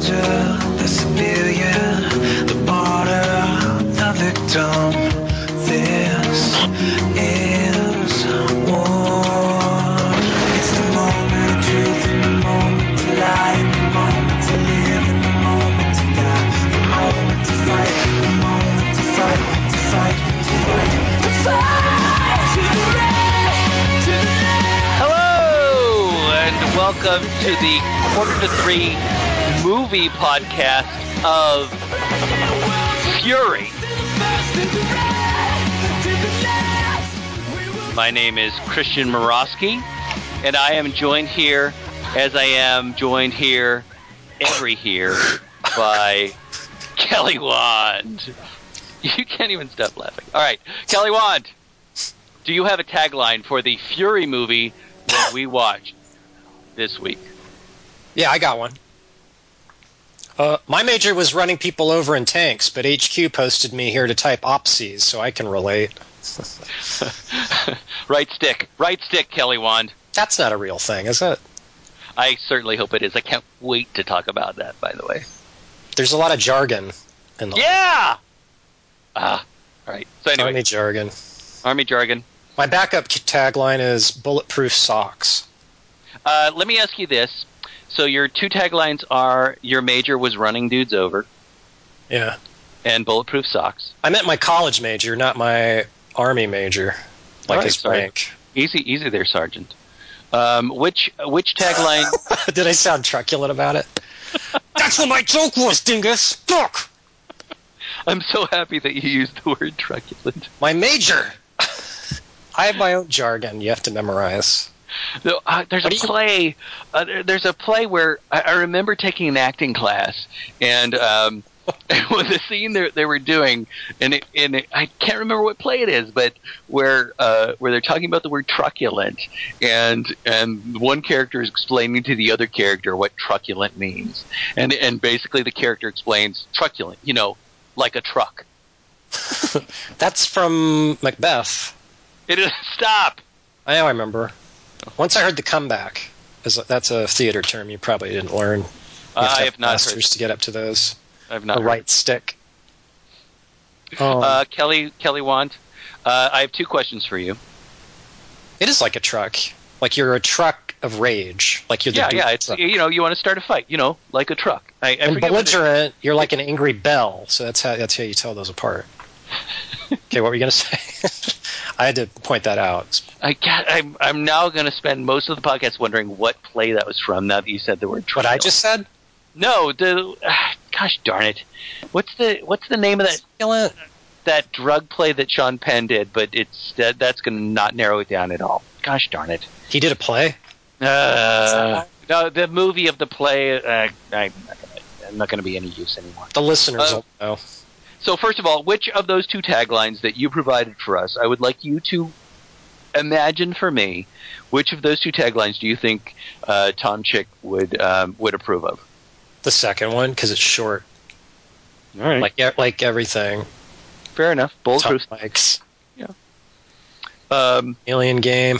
soldier, the civilian, the martyr, the victim. This is war. It's the moment of truth and the moment to lie, and the moment to live and the moment to die, the moment to fight, the moment to fight, to fight, to fight, to fight. Hello, and welcome to the quarter to three movie podcast of Fury. My name is Christian Morosky, and I am joined here, as I am joined here, every here, by Kelly Wand. You can't even stop laughing. All right, Kelly Wand, do you have a tagline for the Fury movie that we watched this week? Yeah, I got one. Uh, my major was running people over in tanks, but HQ posted me here to type opsies, so I can relate. right stick, right stick, Kelly Wand. That's not a real thing, is it? I certainly hope it is. I can't wait to talk about that. By the way, There's a lot of jargon in the yeah. Ah, all right. So anyway, army jargon. Army jargon. My backup tagline is bulletproof socks. Uh, let me ask you this. So your two taglines are your major was running dudes over Yeah. and bulletproof socks. I meant my college major, not my army major, like Alright, his sorry. rank. Easy, easy there, Sergeant. Um, which which tagline? Did I sound truculent about it? That's what my joke was, dingus. Fuck! I'm so happy that you used the word truculent. My major! I have my own jargon you have to memorize. No, uh, there's a What do you- play. Uh, there- there's a play where I, I remember taking an acting class, and um, with the scene they, they were doing, and it, and it, I can't remember what play it is, but where uh, where they're talking about the word truculent, and and one character is explaining to the other character what truculent means, and and basically the character explains truculent, you know, like a truck. That's from Macbeth. It is stop. I know I remember. Once I heard the comeback. Is That's a theater term you probably didn't learn. Uh, I have not heard. masters to get up to those. I've not the heard. right stick. Um, Uh, Kelly Kelly Wand. Uh, I have two questions for you. it is like a truck. Like you're a truck of rage. Like you're the yeah, yeah. It's truck. you know you want to start a fight. You know, like a truck. I, I and belligerent, you're like an angry bell. So that's how that's how you tell those apart. okay, what were you gonna say? I had to point that out. I got, I'm I'm now going to spend most of the podcast wondering what play that was from. Now that you said the word What. I just said. no. The ah, gosh darn it. What's the what's the name of that Succulent. that drug play that Sean Penn did? But it's that, that's going to not narrow it down at all. Gosh darn it. He did a play. Uh, no, the movie of the play. Uh, I, I'm not going to be any use anymore. The listeners Uh, will know. So first of all, which of those two taglines that you provided for us, I would like you to imagine for me, which of those two taglines do you think uh, Tom Chick would um, would approve of? The second one because it's short. All right, Like like everything. fair enough. Top Bulletproof. mics. Um, Alien game.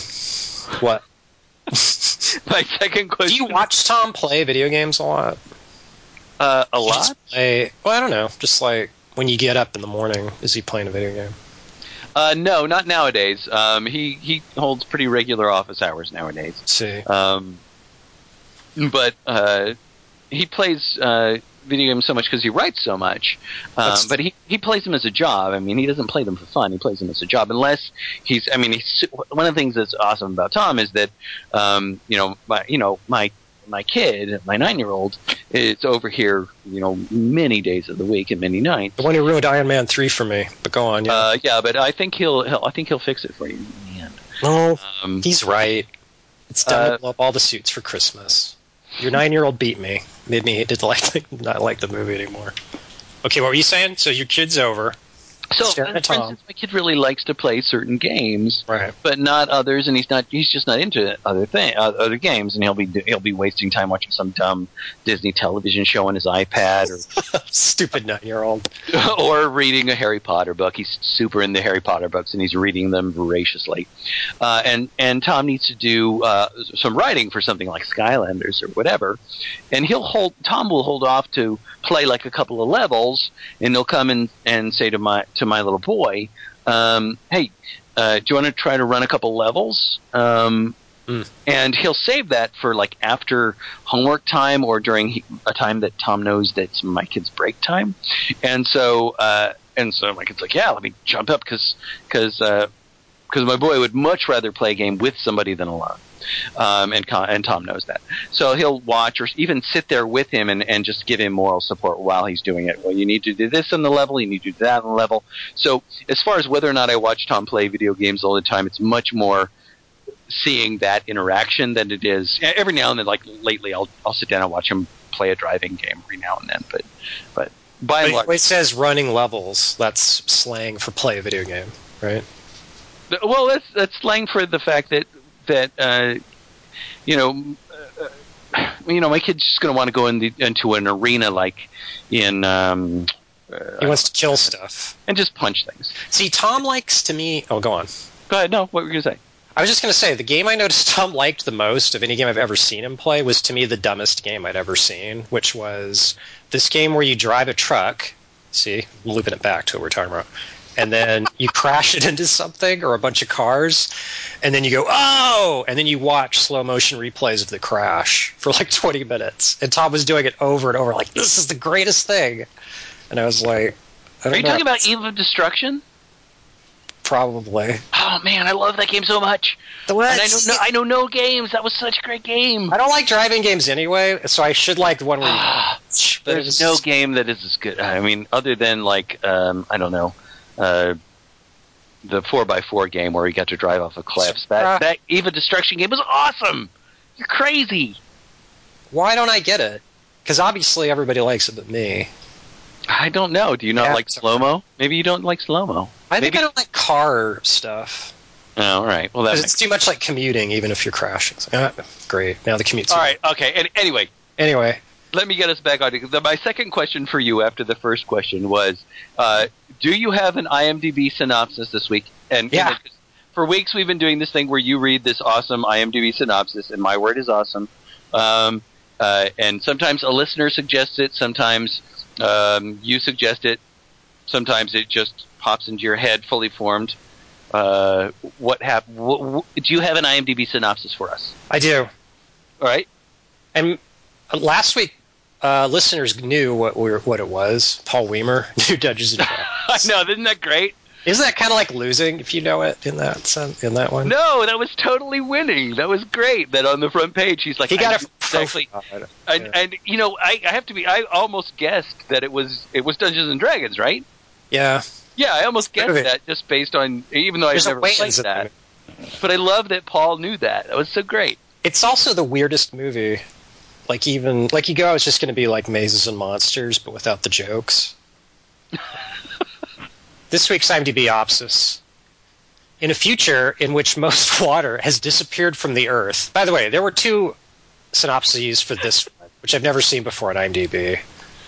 What? my second question. Do question. you watch Tom play video games a lot? uh, a lot? play, well, I don't know. Just like when you get up in the morning, is he playing a video game? Uh, no, not nowadays. Um, he he holds pretty regular office hours nowadays. See. Um, but uh, he plays uh, video games so much because he writes so much. Um, but he, he plays them as a job. I mean, he doesn't play them for fun. He plays them as a job. Unless he's, I mean, he's one of the things that's awesome about Tom is that, um, you know, my, you know, my my kid, my nine year old, is over here, you know, many days of the week and many nights. The one who ruined Iron Man three for me. But go on. Yeah. Uh, yeah, but I think he'll, he'll I think he'll fix it for you in the end. no, Um, he's right. It's time Uh, to blow up all the suits for Christmas. Your nine year old beat me. Made me did like not like the movie anymore. Okay, what were you saying? So your kid's over. So, for instance, my kid really likes to play certain games, Right. but not others, and he's not. He's just not into other thing, uh, other games, and he'll be he'll be wasting time watching some dumb Disney television show on his iPad, or Stupid nine-year-old. or or reading a Harry Potter book. He's super into Harry Potter books, and he's reading them voraciously. Uh, and and Tom needs to do uh, some writing for something like Skylanders or whatever, and he'll hold. Tom will hold off to play like a couple of levels, and he'll come and and say to my to my little boy, um, "Hey, uh, do you want to try to run a couple levels?" Um, Hmm. And he'll save that for like after homework time or during a time that Tom knows that's my kid's break time. And so, uh, and so my kid's like, "Yeah, let me jump up because because because my boy would much rather play a game with somebody than alone." Um, and and Tom knows that, so he'll watch or even sit there with him and, and just give him moral support while he's doing it. Well, you need to do this on the level, you need to do that on the level. So as far as whether or not I watch Tom play video games all the time, it's much more seeing that interaction than it is every now and then. Like lately, I'll I'll sit down and watch him play a driving game every now and then, but but by and But large, it says running levels. That's slang for play a video game, right? Well, that's that's slang for the fact that that uh, you know, uh, you know, my kid's just going to want to go in the, into an arena like in um, He wants to kill stuff. and just punch things. See, Tom likes to me. Oh, go on. Go ahead. No, what were you going to say? I was just going to say the game I noticed Tom liked the most of any game I've ever seen him play was to me the dumbest game I'd ever seen, which was this game where you drive a truck. See, I'm looping it back to what we're talking about. And then you crash it into something or a bunch of cars, and then you go, oh! And then you watch slow motion replays of the crash for like 20 minutes. And Tom was doing it over and over, like, this is the greatest thing. And I was like, I Are don't you know. talking about Eve of Destruction? Probably. Oh man, I love that game so much. The And I know no, I know no games. That was such a great game. I don't like driving games anyway, so I should like the one where you. There's no game that is as good. I mean, other than like um, I don't know, uh, the four x four game where you got to drive off of cliffs. That Ah. that Eve of Destruction game was awesome. You're crazy. Why don't I get it? Because obviously everybody likes it but me. I don't know. Do you not like slow mo? Maybe you don't like slow mo. I think Maybe- I don't like car stuff. Oh, all right. Well, that 'Cause makes it's too much like commuting, even if you're crashing. Like, ah, great. Now the commute's all right. Okay. And anyway, Anyway, let me get us back on. The, my second question for you after the first question was, uh, do you have an IMDb synopsis this week? And Yeah. and for weeks we've been doing this thing where you read this awesome IMDb synopsis, and my word is awesome. Um, uh, and sometimes a listener suggests it, sometimes um, you suggest it, sometimes it just pops into your head fully formed. Uh, what hap- wh- wh- Do you have an IMDb synopsis for us? I do. All right. And last week, uh, listeners knew what we were, what it was. Paul Weimer knew Dungeons and Dragons. I know, isn't that great? Isn't that kind of like losing if you know it in that sense, in that one? No, that was totally winning. That was great. That on the front page, he's like, he got a exactly. Yeah. And, and you know, I, I have to be. I almost guessed that it was it was Dungeons and Dragons, right? Yeah, Yeah, I almost guessed that just based on even though I've never played that. But I love that Paul knew that. That was so great. It's also the weirdest movie. Like even like you go, it's just going to be like mazes and monsters, but without the jokes. this week's IMDb opsis. In a future in which most water has disappeared from the Earth. By the way, there were two synopses for this one, which I've never seen before on IMDb.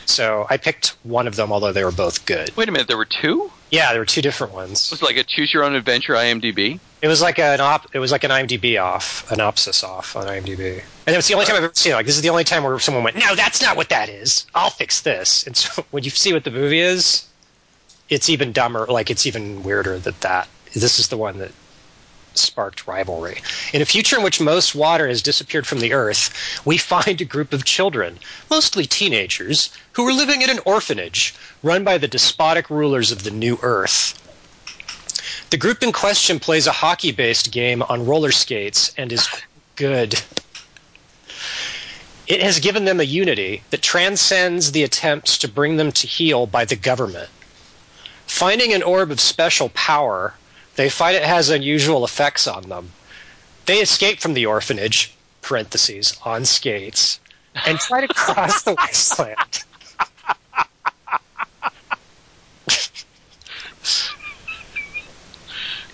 So I picked one of them, although they were both good. Wait a minute, there were two. Yeah, there were two different ones. It was like a choose your own adventure IMDb. It was like an op. It was like an IMDb off, an opsis off on IMDb, and it was the only uh, time I've ever seen it. Like this is the only time where someone went, "No, that's not what that is. I'll fix this." And so when you see what the movie is, it's even dumber. Like it's even weirder that that this is the one that sparked rivalry. In a future in which most water has disappeared from the earth, we find a group of children, mostly teenagers, who are living in an orphanage run by the despotic rulers of the new earth. The group in question plays a hockey based game on roller skates and is good. It has given them a unity that transcends the attempts to bring them to heel by the government. Finding an orb of special power, they find it has unusual effects on them. They escape from the orphanage (parentheses on skates) and try to cross the wasteland.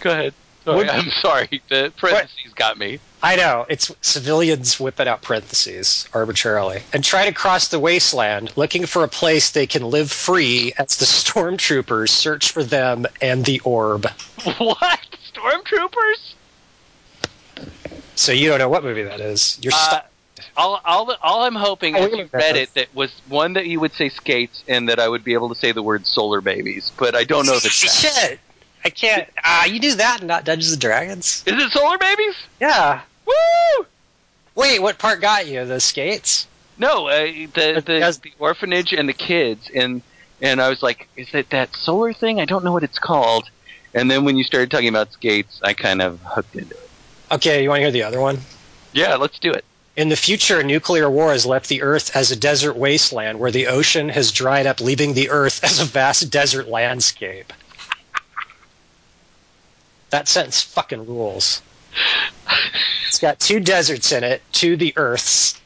Go ahead. Sorry, I'm sorry. The parentheses what? got me. I know it's civilians whipping out parentheses arbitrarily and try to cross the wasteland, looking for a place they can live free as the stormtroopers search for them and the orb. What? Stormtroopers? So you don't know what movie that is. You're Uh, stuck. all, all, all I'm hoping Oh, a you read it that was one that you would say skates and that I would be able to say the word solar babies, but I don't know if it's that. Shit! I can't. Ah, you do that and not Dungeons and Dragons. Is it solar babies? Yeah. Woo! Wait, what part got you? The skates? No, uh, the the, the orphanage and the kids, and and I was like, is it that solar thing? I don't know what it's called. And then when you started talking about skates, I kind of hooked into it. Okay, you want to hear the other one? Yeah, let's do it. In the future, nuclear war has left the Earth as a desert wasteland where the ocean has dried up, leaving the Earth as a vast desert landscape. That sentence fucking rules. It's got two deserts in it, two the Earths.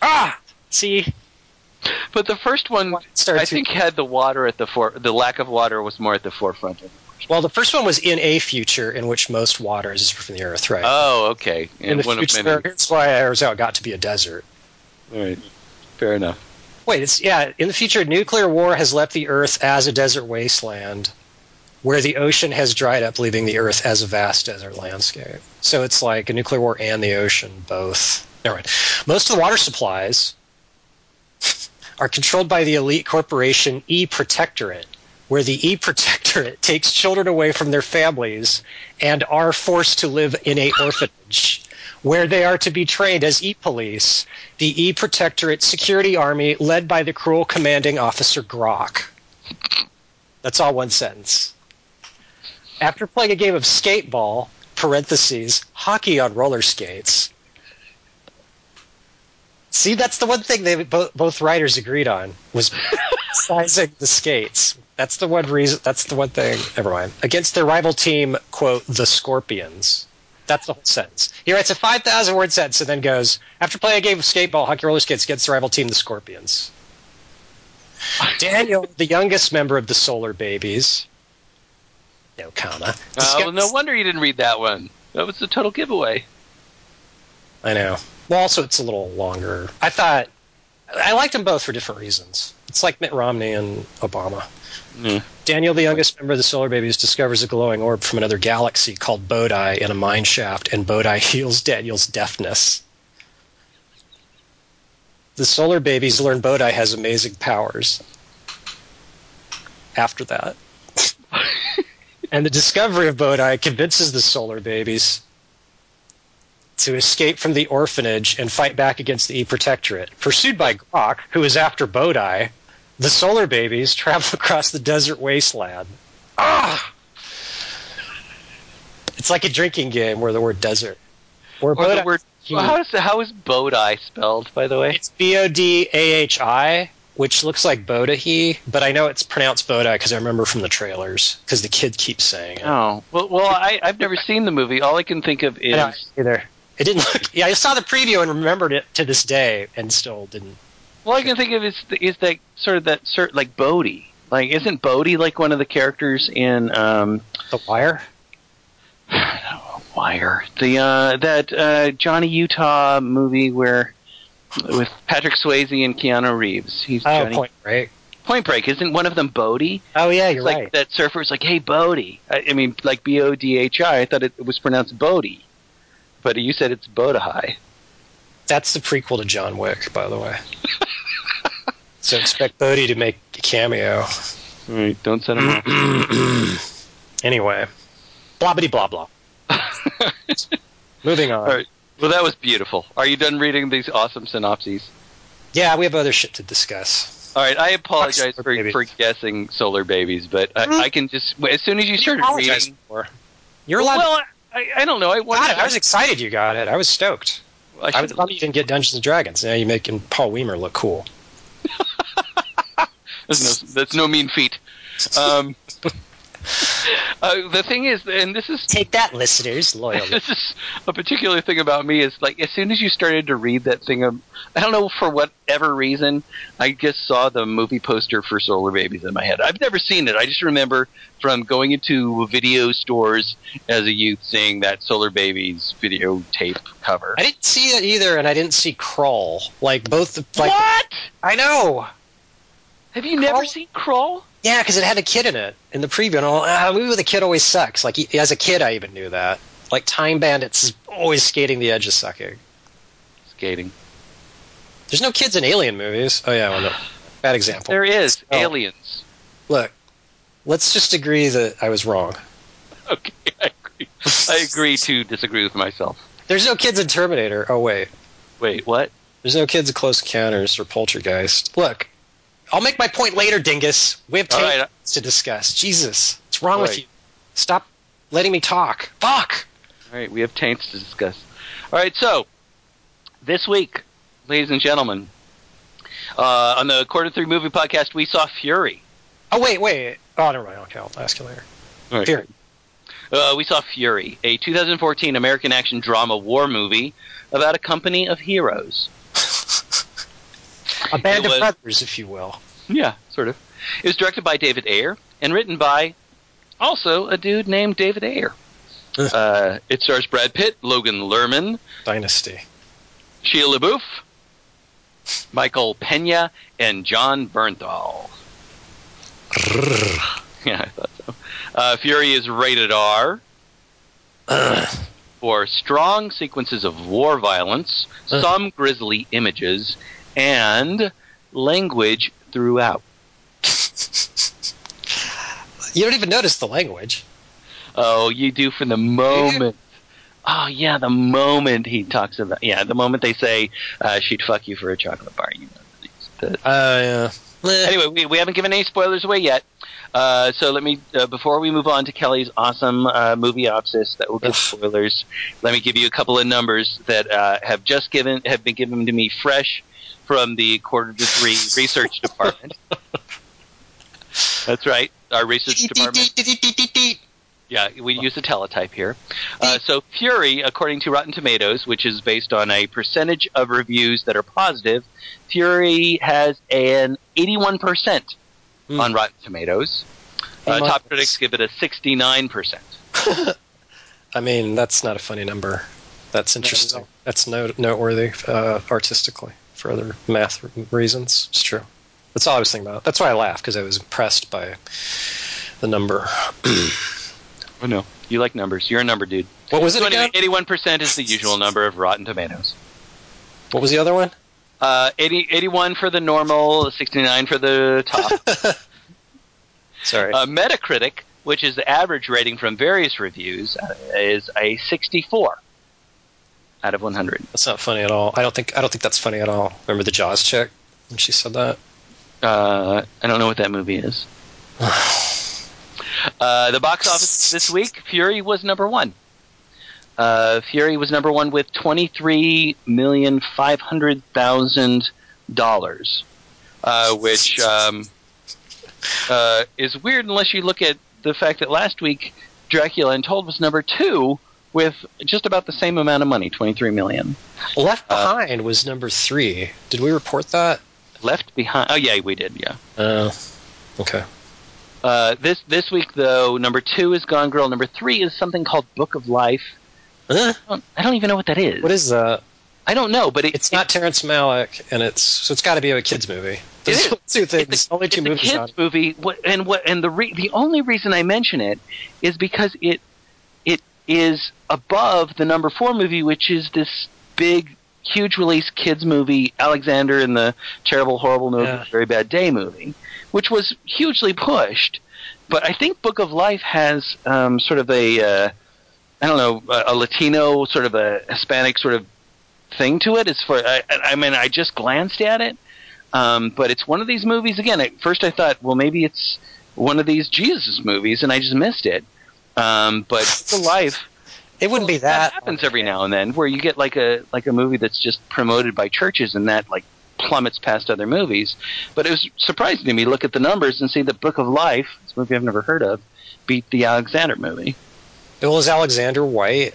Ah! See? But the first one, I think, had the water at the for the lack of water was more at the forefront. Of it. Well, the first one was in a future in which most water is from the Earth, right? Oh, okay. in the one of future, here's why Arizona got to be a desert. All right. Fair enough. Wait, it's yeah. In the future, nuclear war has left the Earth as a desert wasteland, where the ocean has dried up, leaving the Earth as a vast desert landscape. So it's like a nuclear war and the ocean both. Never. Most of the water supplies are controlled by the elite corporation E Protectorate, where the E Protectorate takes children away from their families and are forced to live in a orphanage, where they are to be trained as E Police, the E Protectorate security army led by the cruel commanding officer Grok. That's all one sentence. After playing a game of skateball, parentheses, hockey on roller skates. See, that's the one thing they both, both writers agreed on was sizing the skates. That's the one reason. That's the one thing. Never mind. Against their rival team, quote the Scorpions. That's the whole sentence. He writes a five thousand word sentence and then goes after playing a game of skateball, hockey, roller skates against the rival team, the Scorpions. Daniel, the youngest member of the Solar Babies, no comma. Uh, oh, discovers- no wonder you didn't read that one. That was a total giveaway. I know. Well, also it's a little longer. I thought I liked them both for different reasons. It's like Mitt Romney and Obama. Yeah. Daniel, the youngest member of the Solar Babies, discovers a glowing orb from another galaxy called Bodai in a mine shaft, and Bodai heals Daniel's deafness. The Solar Babies learn Bodai has amazing powers. After that. and the discovery of Bodai convinces the Solar Babies to escape from the orphanage and fight back against the E Protectorate. Pursued by Grok, who is after Bodai, the Solar Babies travel across the desert wasteland. Ah! It's like a drinking game where the word desert. Where Or the word. Well, how is how is Bodai spelled, by the way? it's B O D A H I, which looks like Bodahi, but I know it's pronounced Bodai because I remember from the trailers because the kid keeps saying it. Oh, well, well, I, I've never seen the movie. All I can think of is either. It didn't look. Yeah, I saw the preview and remembered it to this day, and still didn't. Well, I can think of is is that sort of that sort like Bodhi. Like, isn't Bodhi like one of the characters in um, The Wire. Wire? The uh, that uh, Johnny Utah movie where with Patrick Swayze and Keanu Reeves. He's Oh, Johnny Point Break. Point Break. Isn't one of them Bodhi? Oh yeah, It's you're like right. that surfer's like, "Hey, Bodhi." I, I mean, like B O D H I. I thought it, was pronounced Bodhi, but you said it's Bodhi. That's the prequel to John Wick, by the way. so expect Bodhi to make a cameo. Right. Don't send him anyway, blah bitty blah blah. Moving on. All right. Well, that was beautiful. Are you done reading these awesome synopses? Yeah, we have other shit to discuss. All right. I apologize for, babies. for guessing solar babies, but I, Mhm. I can just as soon as you started apologize reading. for? You're allowed. Well, I, I don't know. I wanted. it. I was excited you got it. I was stoked. I I was should- glad you didn't get Dungeons and Dragons. Now you're making Paul Weimer look cool. That's no, that's no mean feat. Um, Uh, the thing is, and this is Take that, listeners, loyal. this is a particular thing about me is like as soon as you started to read that thing, um, I don't know for whatever reason, I just saw the movie poster for Solar Babies in my head. I've never seen it. I just remember from going into video stores as a youth seeing that Solar Babies videotape cover. I didn't see it either, and I didn't see Krull. Like both, like what? I know. Have you never seen Krull? Yeah, because it had a kid in it in the preview. And all, ah, a movie with a kid always sucks. Like he- as a kid, I even knew that. Like Time Bandits is always skating the edge of sucking. Skating. There's no kids in alien movies. Oh yeah, well, no. bad example. There is Oh. aliens. Look, let's just agree that I was wrong. Okay, I agree. I agree to disagree with myself. There's no kids in Terminator. Oh wait, Wait, what? there's no kids in Close Encounters or Poltergeist. Look, I'll make my point later, dingus. We have tapes right. to discuss. Jesus, what's wrong with you? Stop letting me talk. Fuck. All right, we have taints to discuss. All right, so this week, ladies and gentlemen, uh, on the Quarter Three Movie Podcast, we saw Fury. Oh wait, wait. Oh, never mind. Okay, I'll ask you later. Right. Fury. Uh, we saw Fury, a 2014 American action drama war movie about a company of heroes. A band It of was- brothers, if you will. Yeah, sort of. It was directed by David Ayer and written by also a dude named David Ayer. Uh, it stars Brad Pitt, Logan Lerman, Dynasty. Sheila LaBeouf, Michael Pena, and Jon Bernthal. Yeah, I thought so. Uh, Fury is rated R for strong sequences of war violence, some grisly images, and language throughout. You don't even notice the language. Oh, you do from the moment. Oh yeah, the moment he talks about yeah, the moment they say uh, she'd fuck you for a chocolate bar. You know, the- Uh, yeah. Anyway, we, we haven't given any spoilers away yet. Uh, so let me, uh, before we move on to Kelly's awesome uh, movie opsis that will give spoilers, let me give you a couple of numbers that uh, have just given have been given to me fresh from the quarter to three research department. That's right, our research department. Yeah, we use a teletype here. Uh, so Fury, according to Rotten Tomatoes, which is based on a percentage of reviews that are positive, Fury has an 81% Hmm. on Rotten Tomatoes. Uh, top critics give it a 69%. I mean, that's not a funny number. That's interesting. all. That's note- noteworthy uh, artistically for other math reasons. It's true. That's all I was thinking about. That's why I laughed because I was impressed by the number. Oh no, you like numbers. You're a number dude. What was it So again? 81% is the usual number of Rotten Tomatoes. What was the other one? Uh, 80, 81 for the normal, 69 for the top. Sorry. Uh, Metacritic, which is the average rating from various reviews, uh, is a 64 out of 100. that's not funny at all. I don't think. I don't think that's funny at all. Remember the Jaws chick when she said that? Uh, I don't know what that movie is. Uh, the box office this week, Fury was number one. Uh, Fury was number one with twenty-three million five hundred thousand dollars, uh, which um, uh, is weird unless you look at the fact that last week Dracula Untold was number two with just about the same amount of money, twenty-three million. Left Uh, Behind was number three. Did we report that? Left behind. Oh yeah, we did. Yeah. Uh, okay. Uh, this this week though, number two is Gone Girl. Number three is something called Book of Life. Huh? I don't, I don't even know what that is. What is that? I don't know, but it, It's not Terrence Malick, and it's so it's got to be a kids movie. Those is. are two It's things. a, only it's two a movies kids on. movie. What, and what and the re, the only reason I mention it is because it it is above the number four movie, which is this big, huge release kids movie, Alexander and the Terrible, Horrible Movie, Yeah. Very Bad Day movie, which was hugely pushed. But I think Book of Life has um, sort of a uh, I don't know a, a Latino sort of a Hispanic sort of thing to it. As for I, I mean, I just glanced at it, um, but it's one of these movies. Again, at first I thought, well, maybe it's one of these Jesus movies, and I just missed it. Um, but the Life It wouldn't be that. That happens every now and then, where you get like a like a movie that's just promoted by churches, and that like plummets past other movies. But it was surprising to me to look at the numbers and see that Book of Life, this movie I've never heard of, beat the Alexander movie. Bill is Alexander White.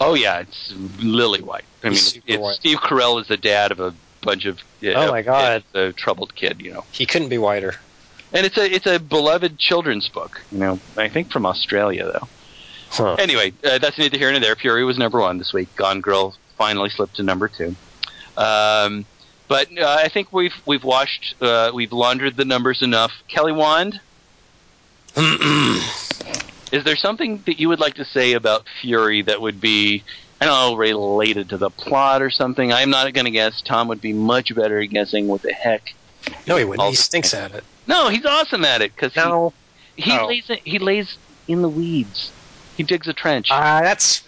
Oh yeah, it's Lily White. I mean, it's, it's white. Steve Carell is the dad of a bunch of uh, Oh, my God. a troubled kid, you know. He couldn't be whiter. And it's a it's a beloved children's book, you know. I think from Australia though. Huh. Anyway, uh, that's neither here nor there. Fury was number one this week. Gone Girl finally slipped to number two. Um, but uh, I think we've we've washed uh, we've laundered the numbers enough. Kelly Wand, is there something that you would like to say about Fury that would be I don't know related to the plot or something? I'm not going to guess. Tom would be much better at guessing what the heck. No, he wouldn't. All He stinks at it. No, he's awesome at it because No, he he Oh. lays he lays in the weeds. He digs a trench. uh, that's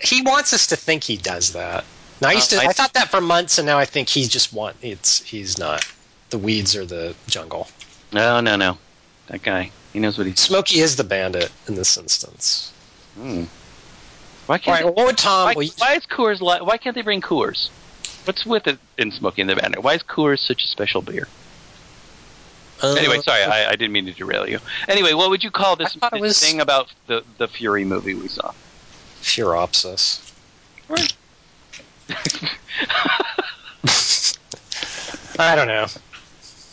he wants us to think he does that. Now, I used Uh, to. I- I, thought that for months, and now I think he just want. It's he's not. The weeds are the jungle. no, no, no. That guy. He knows what he's. Smokey is the bandit in this instance. Hmm. Why can't right, well, what would Tom? why, you- why is Coors Li- Why can't they bring Coors? What's with it in Smokey and the Bandit? Why is Coors such a special beer? Uh, Anyway, sorry, I, I didn't mean to derail you. Anyway, what would you call this, I thought it this was- thing about the the Fury movie we saw? Furopsis. I don't know.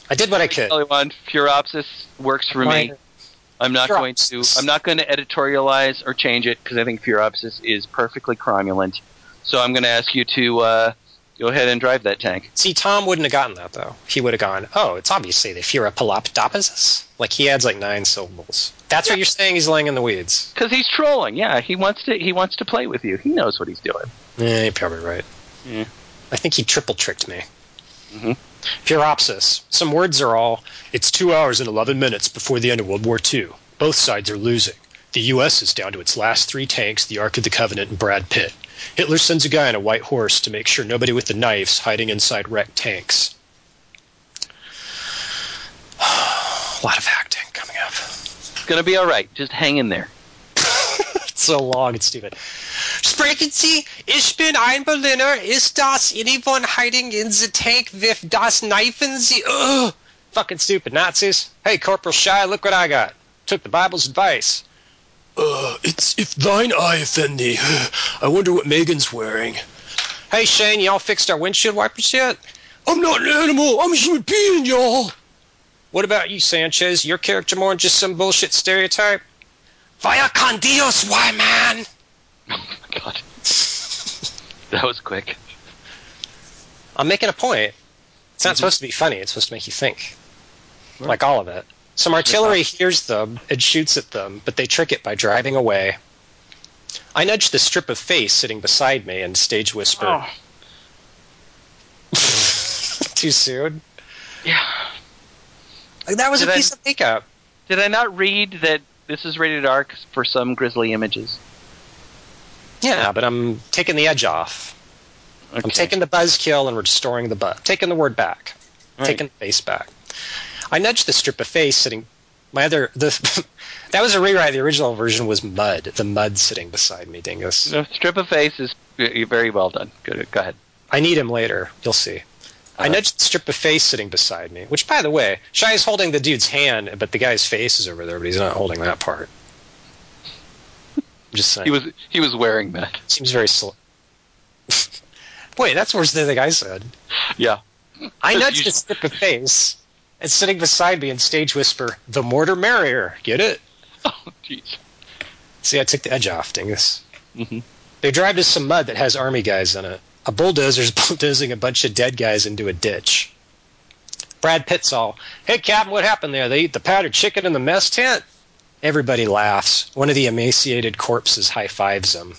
I did what I could. Kelly Wand, Furopsis works for me. I'm not going to. I'm not going to editorialize or change it because I think Furopsis is perfectly cromulent. So I'm going to ask you to uh, go ahead and drive that tank. See, Tom wouldn't have gotten that though. He would have gone, "Oh, it's obviously the Furapaloptoposis." Like he adds like nine syllables. That's what you're saying. He's laying in the weeds. Because he's trolling. Yeah, he wants to. He wants to play with you. He knows what he's doing. Yeah, you're probably right. Yeah. I think he triple tricked me. Mhm. Furopsis. Some words are all. It's two hours and eleven minutes before the end of World War II. Both sides are losing. The U.S. is down to its last three tanks, the Ark of the Covenant, and Brad Pitt. Hitler sends a guy on a white horse to make sure nobody with the knives hiding inside wrecked tanks. a lot of acting coming up. It's going to be all right. Just hang in there. It's so long, it's stupid. Sprechen Sie, ich bin ein Berliner. Ist das anyone hiding in the tank with das Kneifen Sie? Ugh! Fucking stupid Nazis. Hey, Corporal Shy, look what I got. Took the Bible's advice. Uh, it's if thine eye offend thee. I wonder what Megan's wearing. Hey, Shane, y'all fixed our windshield wipers yet? I'm not an animal. I'm a human being, y'all. What about you, Sanchez? Your character more than just some bullshit stereotype? Vaya con Dios, why, man? Oh my god. that was quick. I'm making a point. It's not supposed to be funny. It's supposed to make you think. Like all of it. Some artillery hears them and shoots at them, but they trick it by driving away. I nudged the strip of face sitting beside me and stage whisper, Oh, "Too soon." yeah. Like, that was Did a I- piece of makeup. Did I not read that this is rated R for some grisly images? Yeah, but I'm taking the edge off. Okay. I'm taking the buzzkill and restoring the butt. Taking the word back. Right. Taking the face back. I nudged the strip of face sitting. My other the that was a rewrite. The original version was mud. The mud sitting beside me, dingus. The strip of face is very well done. Good. Go ahead. I need him later. You'll see. I nudged the strip of face sitting beside me. Which, by the way, Shy is holding the dude's hand, but the guy's face is over there, but he's not holding that part. I'm just saying. He was he was wearing that. seems very slow. Wait, that's worse than the guy said. Yeah. I nudged the strip of face and sitting beside me and stage whisper, "The mortar merrier." Get it? Oh, jeez. See, I took the edge off, dingus. Mhm. They drive to some mud that has army guys in it. A bulldozer's bulldozing a bunch of dead guys into a ditch. Brad Pitt's all, "Hey, Captain, what happened there? They eat the powdered chicken in the mess tent." Everybody laughs. One of the emaciated corpses high fives him.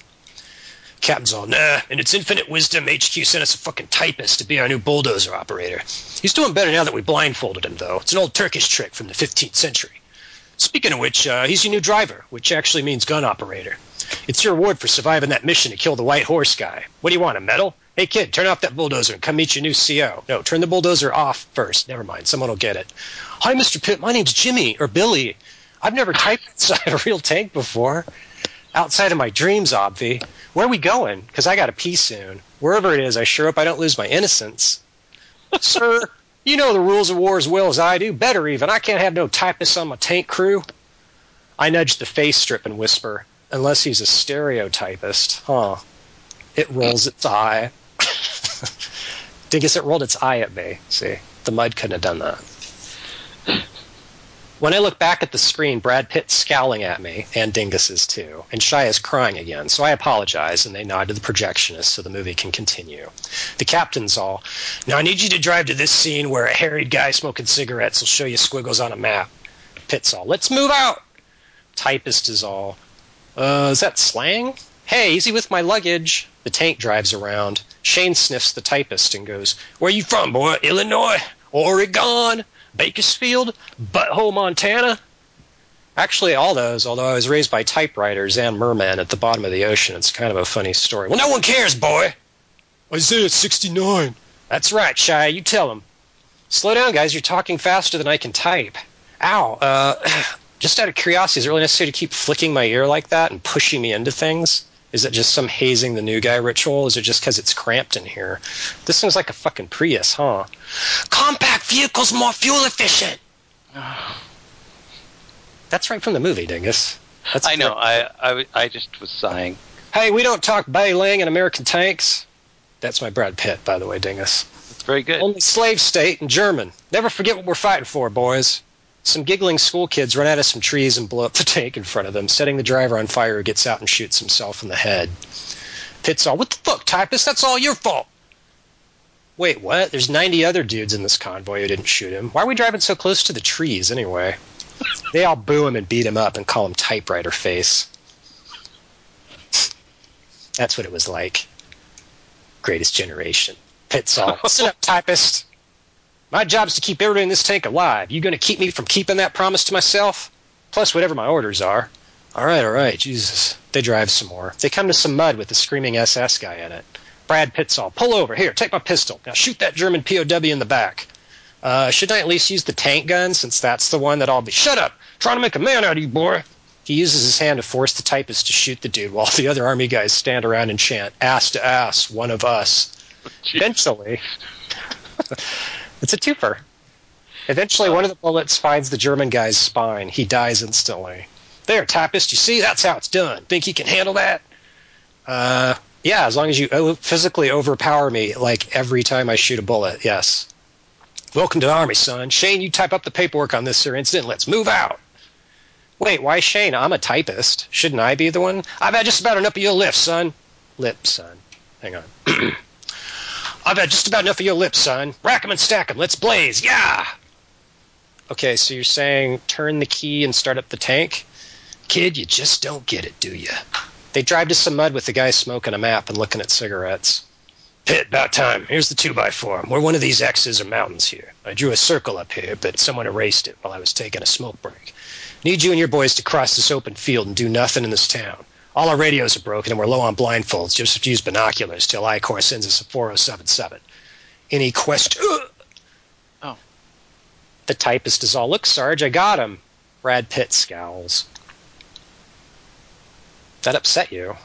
Captain's all, nah, in its infinite wisdom, HQ sent us a fucking typist to be our new bulldozer operator. He's doing better now that we blindfolded him, though. It's an old Turkish trick from the 15th century. Speaking of which, uh, he's your new driver, which actually means gun operator. It's your reward for surviving that mission to kill the white horse guy. What do you want, a medal? Hey kid, turn off that bulldozer and come meet your new CO. No, turn the bulldozer off first. Never mind, someone will get it. Hi, Mr. Pitt, my name's Jimmy, or Billy. I've never typed inside a real tank before. Outside of my dreams, Obvi. Where are we going? Because I got to pee soon. Wherever it is, I sure hope I don't lose my innocence. Sir, you know the rules of war as well as I do. Better even. I can't have no typists on my tank crew. I nudge the face strip and whisper, unless he's a stereotypist. Huh. It rolls its eye. Dingus, it rolled its eye at me. See, the mud couldn't have done that. When I look back at the screen, Brad Pitt's scowling at me, and Dingus is too, and Shy is crying again, so I apologize, and they nod to the projectionist so the movie can continue. The captain's all, Now I need you to drive to this scene where a harried guy smoking cigarettes will show you squiggles on a map. Pitt's all, Let's move out! Typist is all, Uh, is that slang? Hey, easy with my luggage. The tank drives around. Shane sniffs the typist and goes, Where you from, boy? Illinois? Oregon? Bakersfield? Butthole, Montana? Actually, all those, although I was raised by typewriters and mermen at the bottom of the ocean, it's kind of a funny story. Well, no one cares, boy! Isaiah 69. That's right, Shy, you tell him. Slow down, guys, you're talking faster than I can type. Ow, uh, just out of curiosity, is it really necessary to keep flicking my ear like that and pushing me into things? Is it just some hazing the new guy ritual? Is it just because it's cramped in here? This thing's like a fucking Prius, huh? Compact vehicles more fuel efficient. That's right from the movie, Dingus. That's I know. I, I I just was sighing. Hey, we don't talk bailing and American tanks. That's my Brad Pitt, by the way, Dingus. It's very good. Only slave state and German. Never forget what we're fighting for, boys. Some giggling school kids run out of some trees and blow up the tank in front of them, setting the driver on fire who gets out and shoots himself in the head. Pitt's all, What the fuck, typist? That's all your fault. Wait, what? There's 90 other dudes in this convoy who didn't shoot him. Why are we driving so close to the trees anyway? They all boo him and beat him up and call him typewriter face. That's what it was like. Greatest generation. Pitt's all, Listen up, typist. My job is to keep everybody in this tank alive. You going to keep me from keeping that promise to myself? Plus, whatever my orders are. All right, all right, Jesus. They drive some more. They come to some mud with the screaming SS guy in it. Brad Pitt's all, pull over. Here, take my pistol. Now shoot that German POW in the back. Uh, shouldn't I at least use the tank gun since that's the one that I'll be. Shut up! Trying to make a man out of you, boy! He uses his hand to force the typist to shoot the dude while the other army guys stand around and chant, ass to ass, one of us. Eventually, it's a twofer. Eventually, one of the bullets finds the German guy's spine. He dies instantly. There, typist, you see? That's how it's done. Think you can handle that? Uh, yeah, as long as you physically overpower me, like every time I shoot a bullet, yes. Welcome to the Army, son. Shane, you type up the paperwork on this, sir, incident. Let's move out. Wait, why Shane? I'm a typist. Shouldn't I be the one? I've had just about enough of your lips, son. Lip, son. Hang on. I've had just about enough of your lips, son. Rack 'em and stack 'em. Let's blaze. Yeah! Okay, so you're saying turn the key and start up the tank? Kid, you just don't get it, do you? They drive to some mud with the guy smoking a map and looking at cigarettes. Pitt, about time. Here's the 2x4. We're one of these X's or mountains here. I drew a circle up here, but someone erased it while I was taking a smoke break. Need you and your boys to cross this open field and do nothing in this town. All our radios are broken and we're low on blindfolds. Just have to use binoculars till I-Corps sends us a 4077. Any quest... Oh. The typist is all, look, Sarge, I got him. Brad Pitt scowls. That upset you.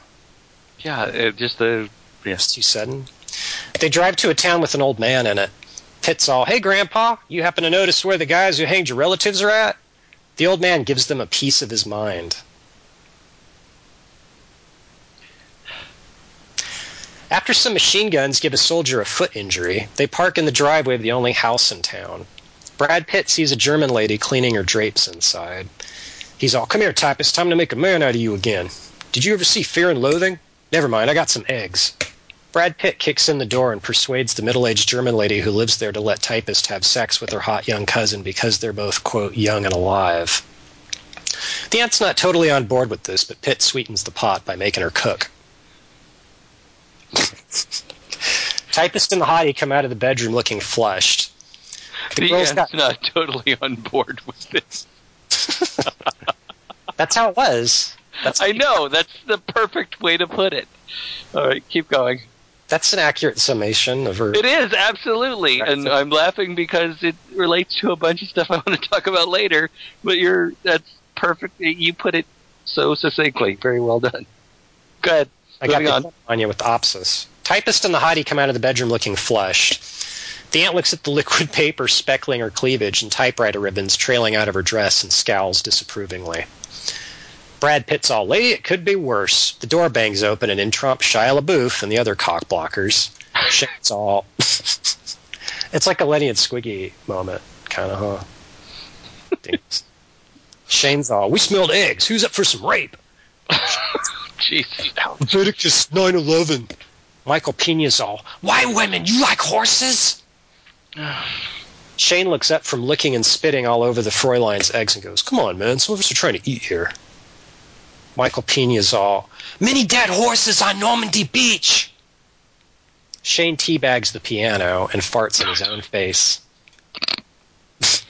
Yeah, it just uh, the It's too sudden. They drive to a town with an old man in it. Pitt's all, hey, Grandpa, you happen to notice where the guys who hanged your relatives are at? The old man gives them a piece of his mind. After some machine guns give a soldier a foot injury, they park in the driveway of the only house in town. Brad Pitt sees a German lady cleaning her drapes inside. He's all, come here, typist, time to make a man out of you again. Did you ever see Fear and Loathing? Never mind, I got some eggs. Brad Pitt kicks in the door and persuades the middle aged German lady who lives there to let Typist have sex with her hot young cousin because they're both, quote, young and alive. The aunt's not totally on board with this, but Pitt sweetens the pot by making her cook. Typist and the hottie come out of the bedroom looking flushed. the Girl's got- not totally on board with this. That's how it was. That's I know that's the perfect way to put it. All right, keep going. that's an accurate summation of her. It is absolutely, and I'm laughing because it relates to a bunch of stuff I want to talk about later. But you're that's perfect. You put it so succinctly. Very well done. Go ahead. I got on. you with Opsis. Typist and the hottie come out of the bedroom looking flushed. The aunt looks at the liquid paper speckling her cleavage and typewriter ribbons trailing out of her dress and scowls disapprovingly. Brad Pitt's all, lady, it could be worse. The door bangs open and in trump Shia LaBeouf and the other cock blockers. Shane's all. it's like a Lenny and Squiggy moment, kind of, huh? Shane's all, we smelled eggs. Who's up for some rape? Jesus. Leviticus 9-11. Michael Pena's all, why women? You like horses? Shane looks up from licking and spitting all over the Fräulein's eggs and goes, come on, man. Some of us are trying to eat here. Michael Pena's all, many dead horses on Normandy Beach. Shane teabags the piano and farts in his own face.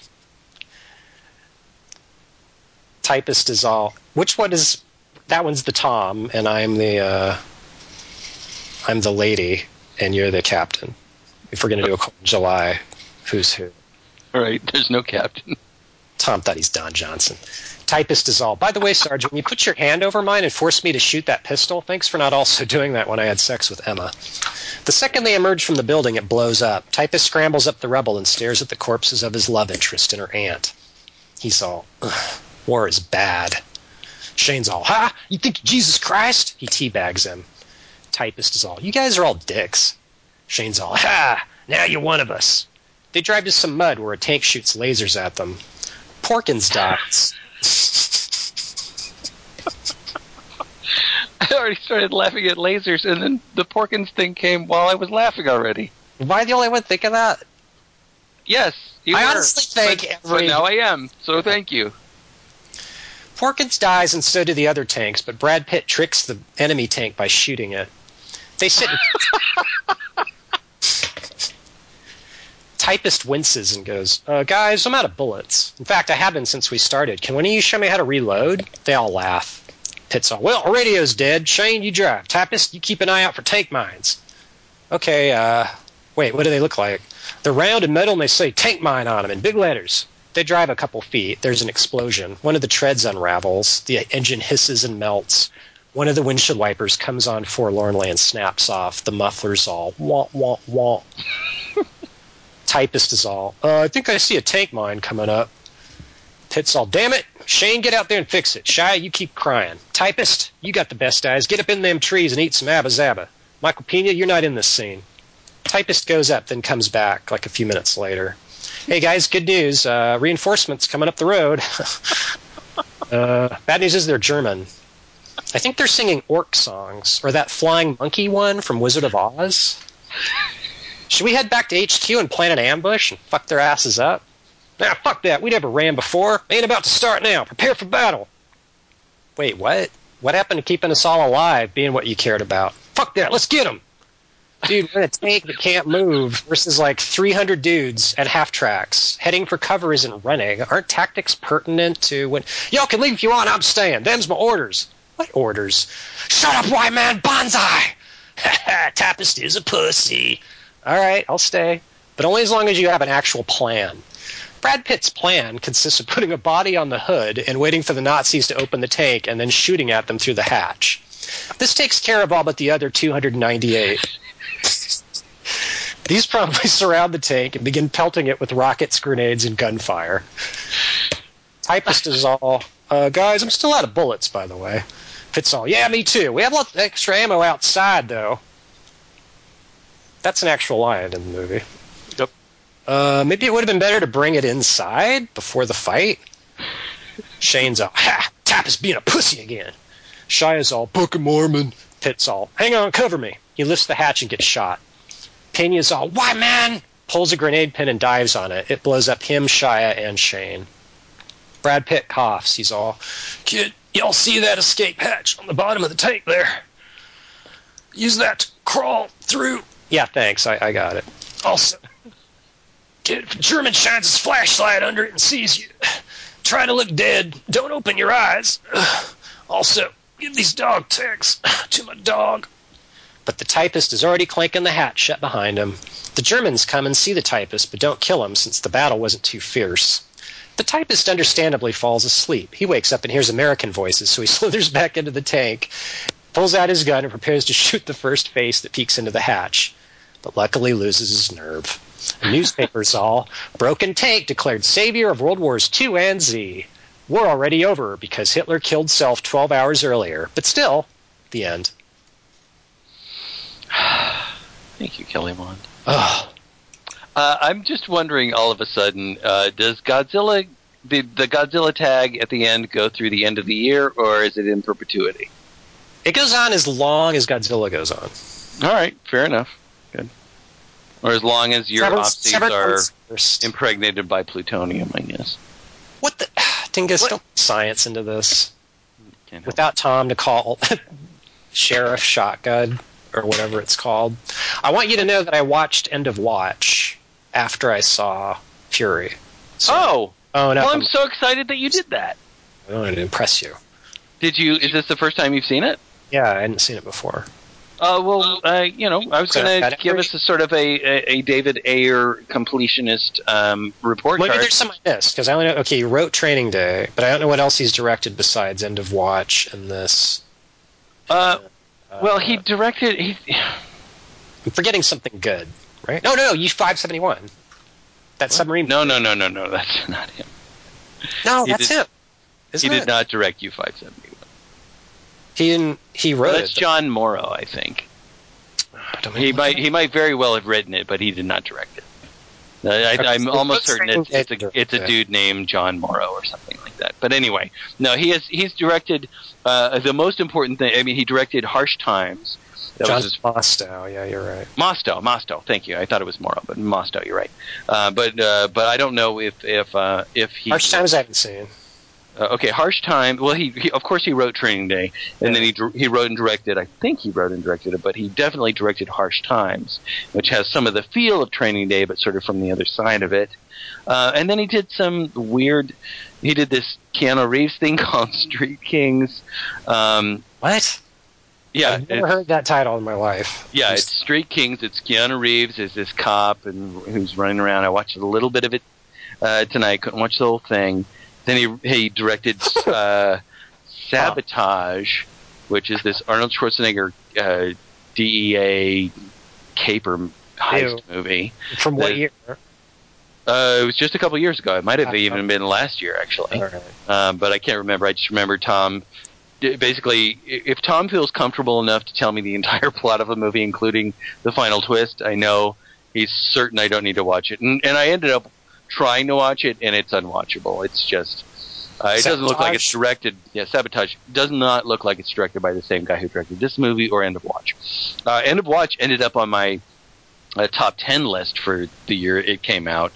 Typist is all, which one is, that one's the Tom, and I'm the, uh, I'm the lady, and you're the captain. If we're going to do a July, who's who? All right, there's no captain. Tom thought he's Don Johnson. Typist is all. By the way, Sergeant, when you put your hand over mine and forced me to shoot that pistol, thanks for not also doing that when I had sex with Emma. The second they emerge from the building, it blows up. Typist scrambles up the rubble and stares at the corpses of his love interest and her aunt. He's all, "Ugh, war is bad. Shane's all, ha? You think Jesus Christ? He teabags him. Typist is all, you guys are all dicks. Shane's all, ha! Now you're one of us. They drive to some mud where a tank shoots lasers at them. Porkins dies. I already started laughing at lasers, and then the Porkins thing came while I was laughing already. Am I the only one thinking that? Yes, you I were, honestly think but, every- but now I am. So thank you. Porkins dies and so do the other tanks, but Brad Pitt tricks the enemy tank by shooting it. They sit. Typist winces and goes, uh, Guys, I'm out of bullets. In fact, I have been since we started. Can one of you show me how to reload? They all laugh. Pitt's all, Well, radio's dead. Shane, you drive. Typist, you keep an eye out for tank mines. Okay, uh, wait, what do they look like? They're round and metal and they say tank mine on them in big letters. They drive a couple feet. There's an explosion. One of the treads unravels. The engine hisses and melts. One of the windshield wipers comes on forlornly and snaps off. The muffler's all wah wah wah. Typist is all. Uh, I think I see a tank mine coming up. Pitt's all. Damn it, Shane, get out there and fix it. Shy, you keep crying. Typist, you got the best eyes. Get up in them trees and eat some abba zabba. Michael Pena, you're not in this scene. Typist goes up, then comes back like a few minutes later. Hey guys, good news. Uh, reinforcements coming up the road. uh, bad news is they're German. I think they're singing orc songs, or that flying monkey one from Wizard of Oz. Should we head back to HQ and plan an ambush and fuck their asses up? Nah, fuck that. We never ran before. Ain't about to start now. Prepare for battle. Wait, what? What happened to keeping us all alive, being what you cared about? Fuck that. Let's get them. Dude, we're a tank that can't move versus like 300 dudes at half tracks. Heading for cover isn't running. Aren't tactics pertinent to when. Y'all can leave if you want, I'm staying. Them's my orders. What orders? Shut up, white man, banzai! Tapest is a pussy. Alright, I'll stay. But only as long as you have an actual plan. Brad Pitt's plan consists of putting a body on the hood and waiting for the Nazis to open the tank and then shooting at them through the hatch. This takes care of all but the other 298. These probably surround the tank and begin pelting it with rockets, grenades, and gunfire. Typist is all, uh, guys, I'm still out of bullets, by the way. Pitt's all, yeah, me too. We have lots of extra ammo outside, though. That's an actual line in the movie. Yep. Uh, maybe it would have been better to bring it inside before the fight. Shane's all, ha, Tapist being a pussy again. Shia's all, Book of Mormon. Pitt's all, hang on, cover me. He lifts the hatch and gets shot. Pena's all, why, man? Pulls a grenade pin and dives on it. It blows up him, Shia, and Shane. Brad Pitt coughs. He's all, kid, y'all see that escape hatch on the bottom of the tank there? Use that to crawl through. Yeah, thanks. I, I got it. Also, kid, German shines his flashlight under it and sees you, try to look dead. Don't open your eyes. Also, give these dog tags to my dog. But the typist is already clanking the hatch shut behind him. The Germans come and see the typist, but don't kill him since the battle wasn't too fierce. The typist understandably falls asleep. He wakes up and hears American voices, so he slithers back into the tank, pulls out his gun, and prepares to shoot the first face that peeks into the hatch. but luckily loses his nerve. The newspapers all broken tank declared savior of World Wars II and Z. War already over because Hitler killed self 12 hours earlier, but still, the end. Thank you, Kelly Wand. Uh, I'm just wondering, all of a sudden, uh, does Godzilla the the Godzilla tag at the end go through the end of the year, or is it in perpetuity? It goes on as long as Godzilla goes on. All right, fair enough. Good. Or as long as your Seven- opsies are first. impregnated by plutonium, I guess. What the? Dingus, What? don't put science into this. Without Tom to call Sheriff Shotgun or whatever it's called. I want you to know that I watched End of Watch after I saw Fury. So, Oh, oh no! well, I'm so excited that you did that. I wanted to impress you. Did you? Is this the first time you've seen it? Yeah, I hadn't seen it before. Uh, well, uh, you know, I was So, going to give us a sort of a, a, a David Ayer completionist um, report Maybe card. there's some I missed because I only know. Okay, he wrote Training Day, but I don't know what else he's directed besides End of Watch and this. Uh, Uh, Uh, well, he directed. He, I'm forgetting something good, right? No, no, no U five seventy one. That submarine. no, no, no, no, no. That's not him. no, he that's did- him. Isn't he it? did not direct U five seventy one. He didn't. He wrote That's it. John Morrow, I think. I don't He know. might he might very well have written it, but he did not direct it. Uh, I, I'm almost certain it's, it's a it's a dude named John Morrow or something like that. But anyway, no, he has he's directed uh, the most important thing. I mean, he directed Harsh Times. That John was his Mostow. Yeah, you're right. Mostow, Mostow. Thank you. I thought it was Morrow, but Mostow. You're right. Uh, but uh, but I don't know if if uh, if he Harsh Times I haven't seen. Uh, okay, Harsh Time. Well, he, he of course he wrote Training Day, and then he he wrote and directed. I think he wrote and directed it, but he definitely directed Harsh Times, which has some of the feel of Training Day, but sort of from the other side of it. Uh, and then he did some weird. He did this Keanu Reeves thing called Street Kings. Um, What? yeah, I've never heard that title in my life. yeah, it's Street Kings. It's Keanu Reeves as this cop and who's running around. I watched a little bit of it uh, tonight. Couldn't watch the whole thing. Then he he directed uh, Sabotage, which is this Arnold Schwarzenegger uh, DEA caper heist Ew. movie. from what the- year? Uh, it was just a couple years ago. It might have even been last year, actually All right. um, but I can't remember. I just remember Tom. Basically, if Tom feels comfortable enough to tell me the entire plot of a movie, including the final twist, I know he's certain I don't need to watch it. And, and I ended up trying to watch it, and it's unwatchable. It's just. Uh, it doesn't look like it's directed. Yeah, Sabotage does not look like it's directed by the same guy who directed this movie or End of Watch. Uh, End of Watch ended up on my uh, top ten list for the year it came out,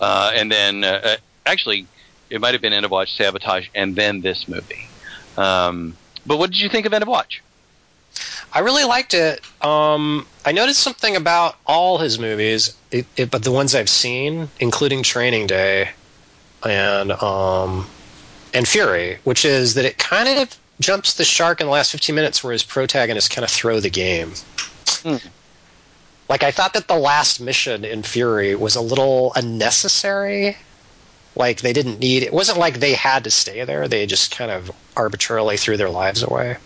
uh, and then uh, uh, actually it might have been End of Watch, Sabotage, and then this movie. Um, but what did you think of End of Watch? I really liked it. Um, I noticed something about all his movies, it, it, but the ones I've seen, including Training Day and um, and Fury, which is that it kind of jumps the shark in the last 15 minutes where his protagonists kind of throw the game. Hmm. Like I thought that the last mission in Fury was a little unnecessary. Like they didn't need it wasn't like they had to stay there. They just kind of arbitrarily threw their lives away.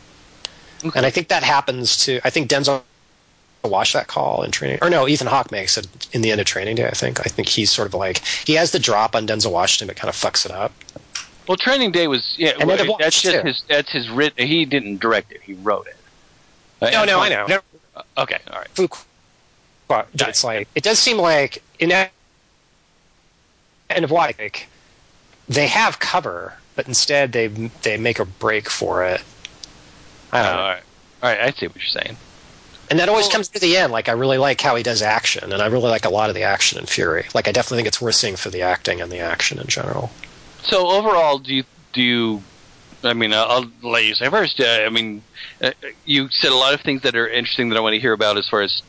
Okay. And I think that happens to. I think Denzel watched that call in training, or no, Ethan Hawke makes it in the end of Training Day. I think. I think he's sort of like he has the drop on Denzel Washington, but kind of fucks it up. Well, Training Day was yeah. And well, Watch, that's just too. his. That's his writ. He didn't direct it. He wrote it. Uh, No, no, I know. No, Uh, Okay, all right. Fuqua, but it's like it does seem like in end of like they have cover, but instead they they make a break for it. I Uh, don't all know. right. All right. I see what you're saying. And that always Well- comes to the end. Like I really like how he does action, and I really like a lot of the action in Fury. Like I definitely think it's worth seeing for the acting and the action in general. So overall, do you do you? I mean, I'll, I'll let you say first. Uh, I mean, uh, you said a lot of things that are interesting that I want to hear about as far as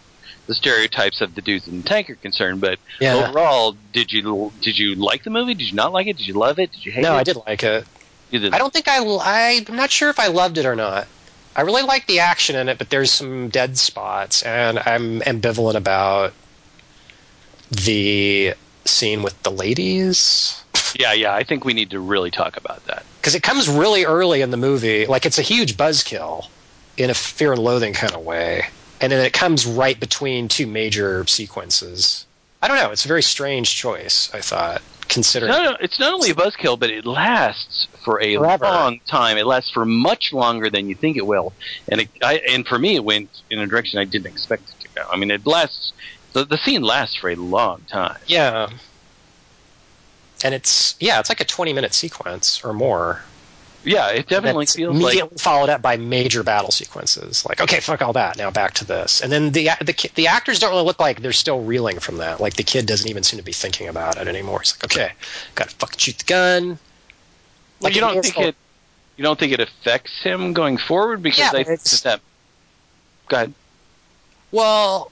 the stereotypes of the dudes in the tank are concerned. But Yeah. overall, did you did you like the movie? Did you not like it? Did you love it? Did you hate No, it? No, I did like it. You did. I don't think I, I. I'm not sure if I loved it or not. I really like the action in it, but there's some dead spots, and I'm ambivalent about the scene with the ladies Yeah, yeah. I think we need to really talk about that. because it comes really early in the movie. Like it's a huge buzzkill in a Fear and Loathing kind of way. and then it comes right between two major sequences. I don't know. It's a very strange choice. I thought, considering. No, no, it's not only a buzzkill, but it lasts for a Forever. long time. It lasts for much longer than you think it will, and it, I, and for me, it went in a direction I didn't expect it to go. I mean, it lasts. The, the scene lasts for a long time. Yeah. And it's yeah, it's like a twenty minute sequence or more. Yeah, it definitely feels like immediately followed up by major battle sequences. Like, okay, fuck all that. Now back to this. And then the the the actors don't really look like they're still reeling from that. Like the kid doesn't even seem to be thinking about it anymore. It's like, okay, gotta fucking shoot the gun. Well, Like you don't think it. You don't think it affects him going forward because Yeah, I think it's- that. Go ahead. Well,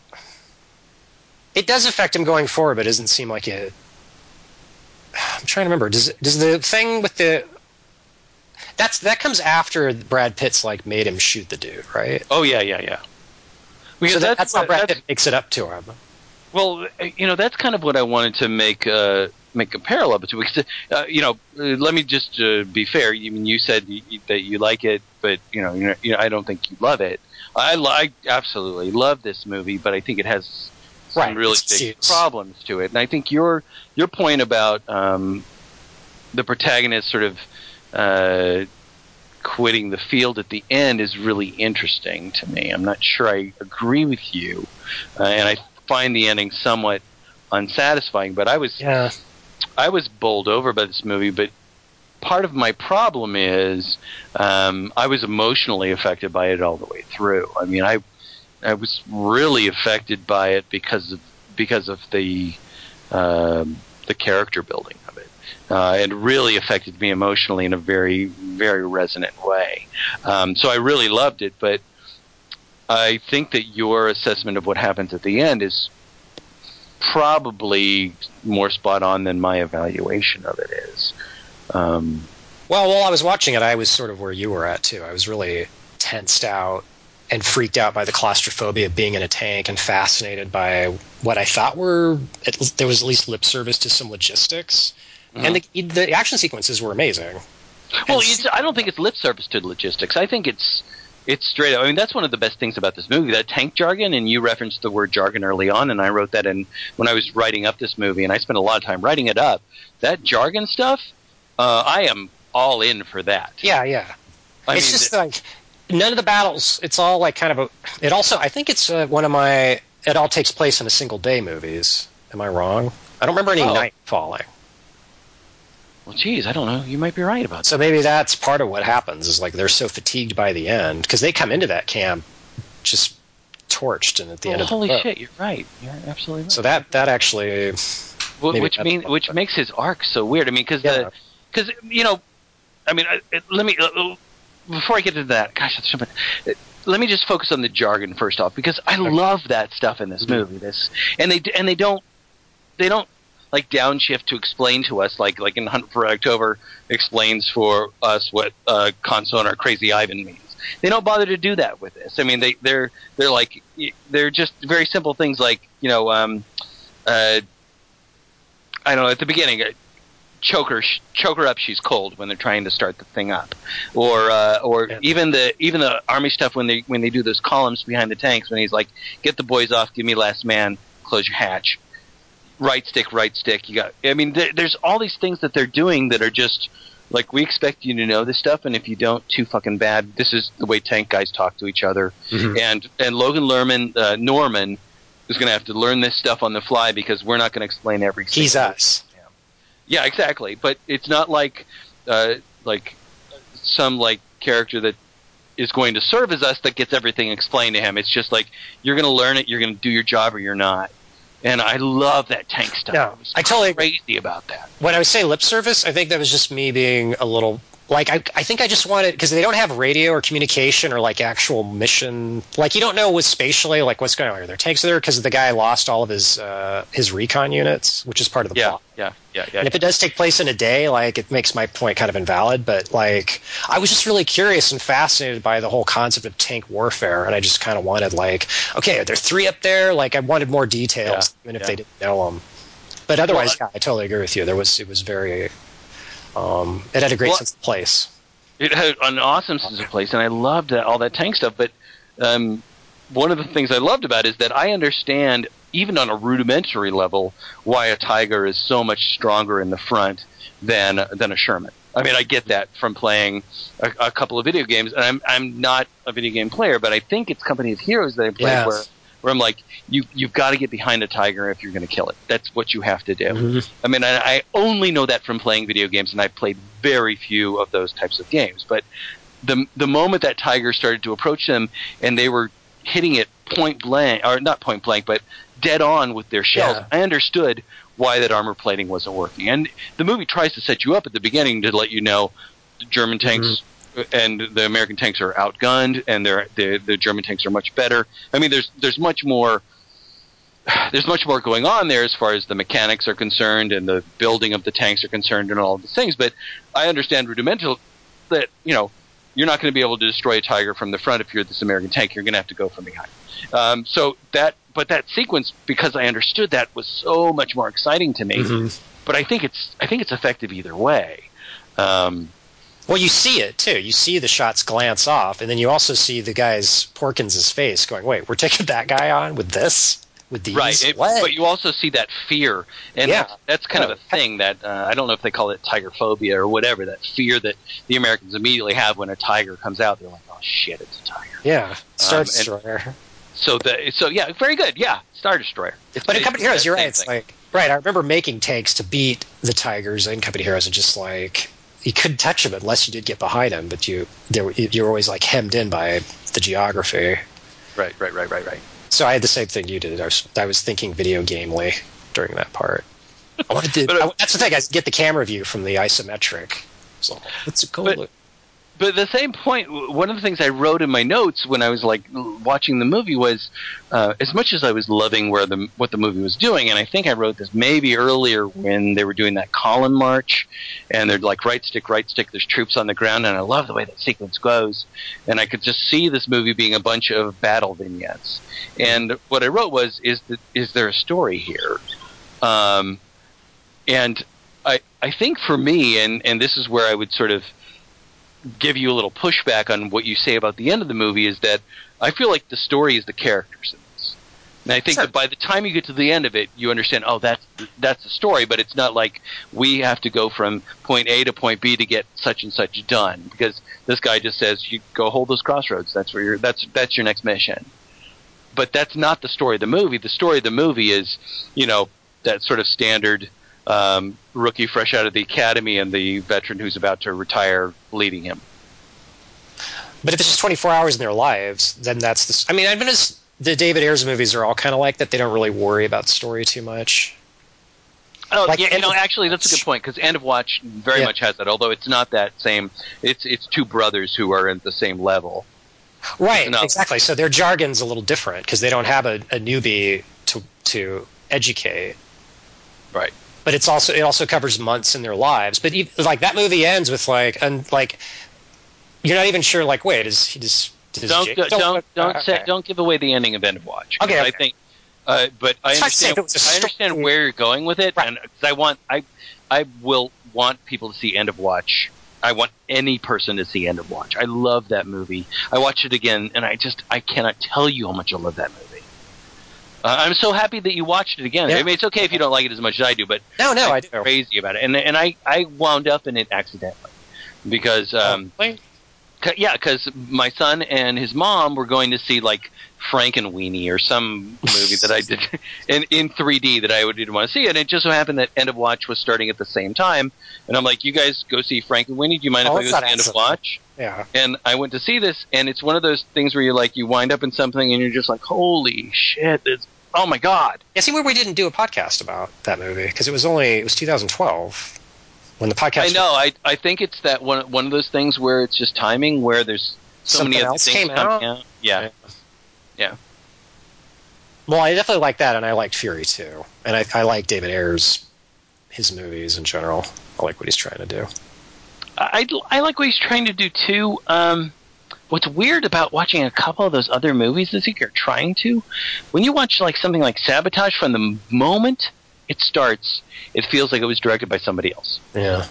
it does affect him going forward, but it doesn't seem like it. I'm trying to remember. Does does the thing with the that's that comes after Brad Pitt's like made him shoot the dude, right? Oh yeah, yeah, yeah. Because so that's, that's how Brad that's- Pitt makes it up to him. Well, you know, that's kind of what I wanted to make uh, make a parallel between. Because, uh, you know, let me just uh, be fair. You mean you said you, you- that you like it, but you know, you know, you know, I don't think you love it. I, I absolutely love this movie, but I think it has some Right, really big problems to it. And I think your your point about um, the protagonist sort of uh, quitting the field at the end is really interesting to me. I'm not sure I agree with you, uh, and I find the ending somewhat unsatisfying. But I was Yeah. I was bowled over by this movie, but part of my problem is um, I was emotionally affected by it all the way through. I mean, I I was really affected by it because of because of the um, the character building of it. Uh, it really affected me emotionally in a very very resonant way. Um, so I really loved it, but I think that your assessment of what happens at the end is probably more spot on than my evaluation of it is. Um, Well, while I was watching it, I was sort of where you were at too. I was really tensed out and freaked out by the claustrophobia of being in a tank and fascinated by what I thought were there was at least lip service to some logistics. And the, the action sequences were amazing. well, it's, I don't think it's lip service to logistics. I think it's it's straight up. I mean, that's one of the best things about this movie. That tank jargon, and you referenced the word jargon early on, and I wrote that in when I was writing up this movie, and I spent a lot of time writing it up. That jargon stuff, uh, I am all in for that. Yeah, yeah. I it's mean, just like none of the battles. It's all like kind of a. It also, I think it's uh, one of my. It all takes place in a single day movies. Am I wrong? I don't remember any Oh. night falling. Well, geez, I don't know. You might be right about that. So maybe that's part of what happens. Is like they're so fatigued by the end because they come into that camp just torched and at the Well, end of the holy shit, you're right. You're absolutely right. So that that actually. Wh- Maybe which that's mean what- which makes his arc so weird. I mean, because Yeah. the because you know, I mean, I, let me uh, uh, before I get into that. Gosh, that's so much. uh, Let me just focus on the jargon first off because I love that stuff in this Mm-hmm. movie. This and they and they don't they don't like downshift to explain to us like like in Hunt for October explains for us what uh, consonant or crazy Ivan means. They don't bother to do that with this. I mean, they they're they're like they're just very simple things like you know. Um, uh, I don't know. At the beginning, uh, choke her, sh- choke her up. She's cold when they're trying to start the thing up, or uh, or Yeah. even the even the army stuff when they when they do those columns behind the tanks when he's like, "Get the boys off, give me last man, close your hatch." Right stick, right stick. You got. I mean, there, there's all these things that they're doing that are just like we expect you to know this stuff, and if you don't, too fucking bad. This is the way tank guys talk to each other Mhm. and and Logan Lerman uh, Norman is going to have to learn this stuff on the fly because we're not going to explain every. He's us. Yeah, exactly. But it's not like uh, like some like character that is going to serve as us that gets everything explained to him. It's just like you're going to learn it, you're going to do your job, or you're not. And I love that tank stuff. No, was I totally crazy about that. When I say lip service, I think that was just me being a little like I, I think I just wanted because they don't have radio or communication or like actual mission. Like you don't know what's spatially like what's going on. Are there tanks there because the guy lost all of his uh, his recon units, which is part of the Yeah, plot. yeah, yeah, yeah. And if it does take place in a day, like it makes my point kind of invalid. But like, I was just really curious and fascinated by the whole concept of tank warfare, and I just kind of wanted like, okay, are there three up there? Like, I wanted more details, Yeah, even if yeah. they didn't know them. But otherwise, Well, yeah, I totally agree with you. There was it was very, um, it had a great Well, sense of place. it had an awesome sense of place, and I loved that, all that tank stuff. But um, one of the things I loved about it is that I understand, even on a rudimentary level, why a Tiger is so much stronger in the front than than a Sherman. I mean, I get that from playing a, a couple of video games, and I'm I'm not a video game player, but I think it's Company of Heroes that I played Yes. where where I'm like, you you've got to get behind a tiger if you're going to kill it. That's what you have to do. Mhm. I mean, I, I only know that from playing video games, and I played very few of those types of games. But the the moment that tiger started to approach them, and they were hitting it point blank, or not point blank, but dead on with their shells, Yeah. I understood why that armor plating wasn't working. And the movie tries to set you up at the beginning to let you know the German tanks. And the American tanks are outgunned, and they're, the the German tanks are much better. I mean, there's there's much more there's much more going on there as far as the mechanics are concerned and the building of the tanks are concerned and all of these things. But I understand rudimental that you know you're not going to be able to destroy a tiger from the front if you're this American tank. You're going to have to go from behind. Um, so that, but that sequence, because I understood that, was so much more exciting to me. Mhm. But I think it's I think it's effective either way. Um, Well, you see it too. You see the shots glance off, and then you also see the guy's Porkins' face going, "Wait, we're taking that guy on with this, with these." Right, it- What? but you also see that fear, and Yeah. that's, that's kind of a thing that uh, I don't know if they call it tiger phobia or whatever. That fear that the Americans immediately have when a tiger comes out, they're like, "Oh shit, it's a tiger." yeah, Star Um, Destroyer. So the so yeah, very good. Yeah, Star Destroyer. It's But in Company Heroes, you're right. It's thing. like right. I remember making takes to beat the Tigers in Company Heroes, and just like you couldn't touch him unless you did get behind him, But you, they were, you were always like hemmed in by the geography. right, right, right, right, right. So I had the same thing you did. I was, I was thinking video gamely during that part. I wanted to, But, uh, I- that's the thing. I get the camera view from the isometric. So it's a cool. But- look. But at the same point, one of the things I wrote in my notes when I was like watching the movie was, uh, as much as I was loving where the what the movie was doing, and I think I wrote this maybe earlier when they were doing that column march, and they're like right stick, right stick. There's troops on the ground, and I love the way that sequence goes, and I could just see this movie being a bunch of battle vignettes. And what I wrote was, is that is there a story here? Um, and I I think for me, and and this is where I would sort of give you a little pushback on what you say about the end of the movie is that I feel like the story is the characters in this. And I think Sure. that by the time you get to the end of it, you understand, oh, that's that's the story. But it's not like we have to go from point A to point B to get such and such done because this guy just says you go hold those crossroads. That's where you're. That's that's your next mission. But that's not the story of the movie. The story of the movie is, you know, that sort of standard um, rookie fresh out of the academy and the veteran who's about to retire leading him. But if it's just 24 hours in their lives, then that's the. I mean, I've noticed the David Ayers movies are all kind of like that. They don't really worry about story too much. Oh, Like yeah, you know, actually, that's a good point because End of Watch very Yeah. much has that. Although it's not that same. It's it's two brothers who are at the same level. Right, exactly. So their jargon's a little different because they don't have a, a newbie to to educate. Right. But it's also it also covers months in their lives. But ev like that movie ends with like and like you're not even sure. Like, wait, is he just Don't Jake- don't don't, don't, say, okay. don't give away the ending of End of Watch. Okay, I think. Uh, but I It's hard to say understand. if it was a I understand where you're going with it, Right. and 'cause I want I I will want people to see End of Watch. I want any person to see End of Watch. I love that movie. I watched it again, and I just I cannot tell you how much I love that movie. Uh, I'm so happy that you watched it again. Yeah. I mean, it's okay if you don't like it as much as I do, but No, no, I I'm do. crazy about it, and and I I wound up in it accidentally because um Wait. c- yeah because my son and his mom were going to see like Frankenweenie or some movie that I did in in 3D that I would didn't want to see, and it just so happened that End of Watch was starting at the same time, and I'm like, you guys go see Frankenweenie. Do you mind Oh, if I go see End of. Watch? Yeah. And I went to see this, and it's one of those things where you're like, you wind up in something, and you're just like, holy shit! It's, oh my god! Yeah, see where we didn't do a podcast about that movie because it was only it was 2012 when the podcast. I know. I I think it's that one one of those things where it's just timing, where there's so Something many other else things came coming out? out. Yeah. Well, I definitely like that, and I liked Fury too, and I, I like David Ayers, his movies in general. I like what he's trying to do. I, I like what he's trying to do too. Um, what's weird about watching a couple of those other movies is if you're trying to, when you watch like something like Sabotage, from the moment it starts, it feels like it was directed by somebody else. Yeah.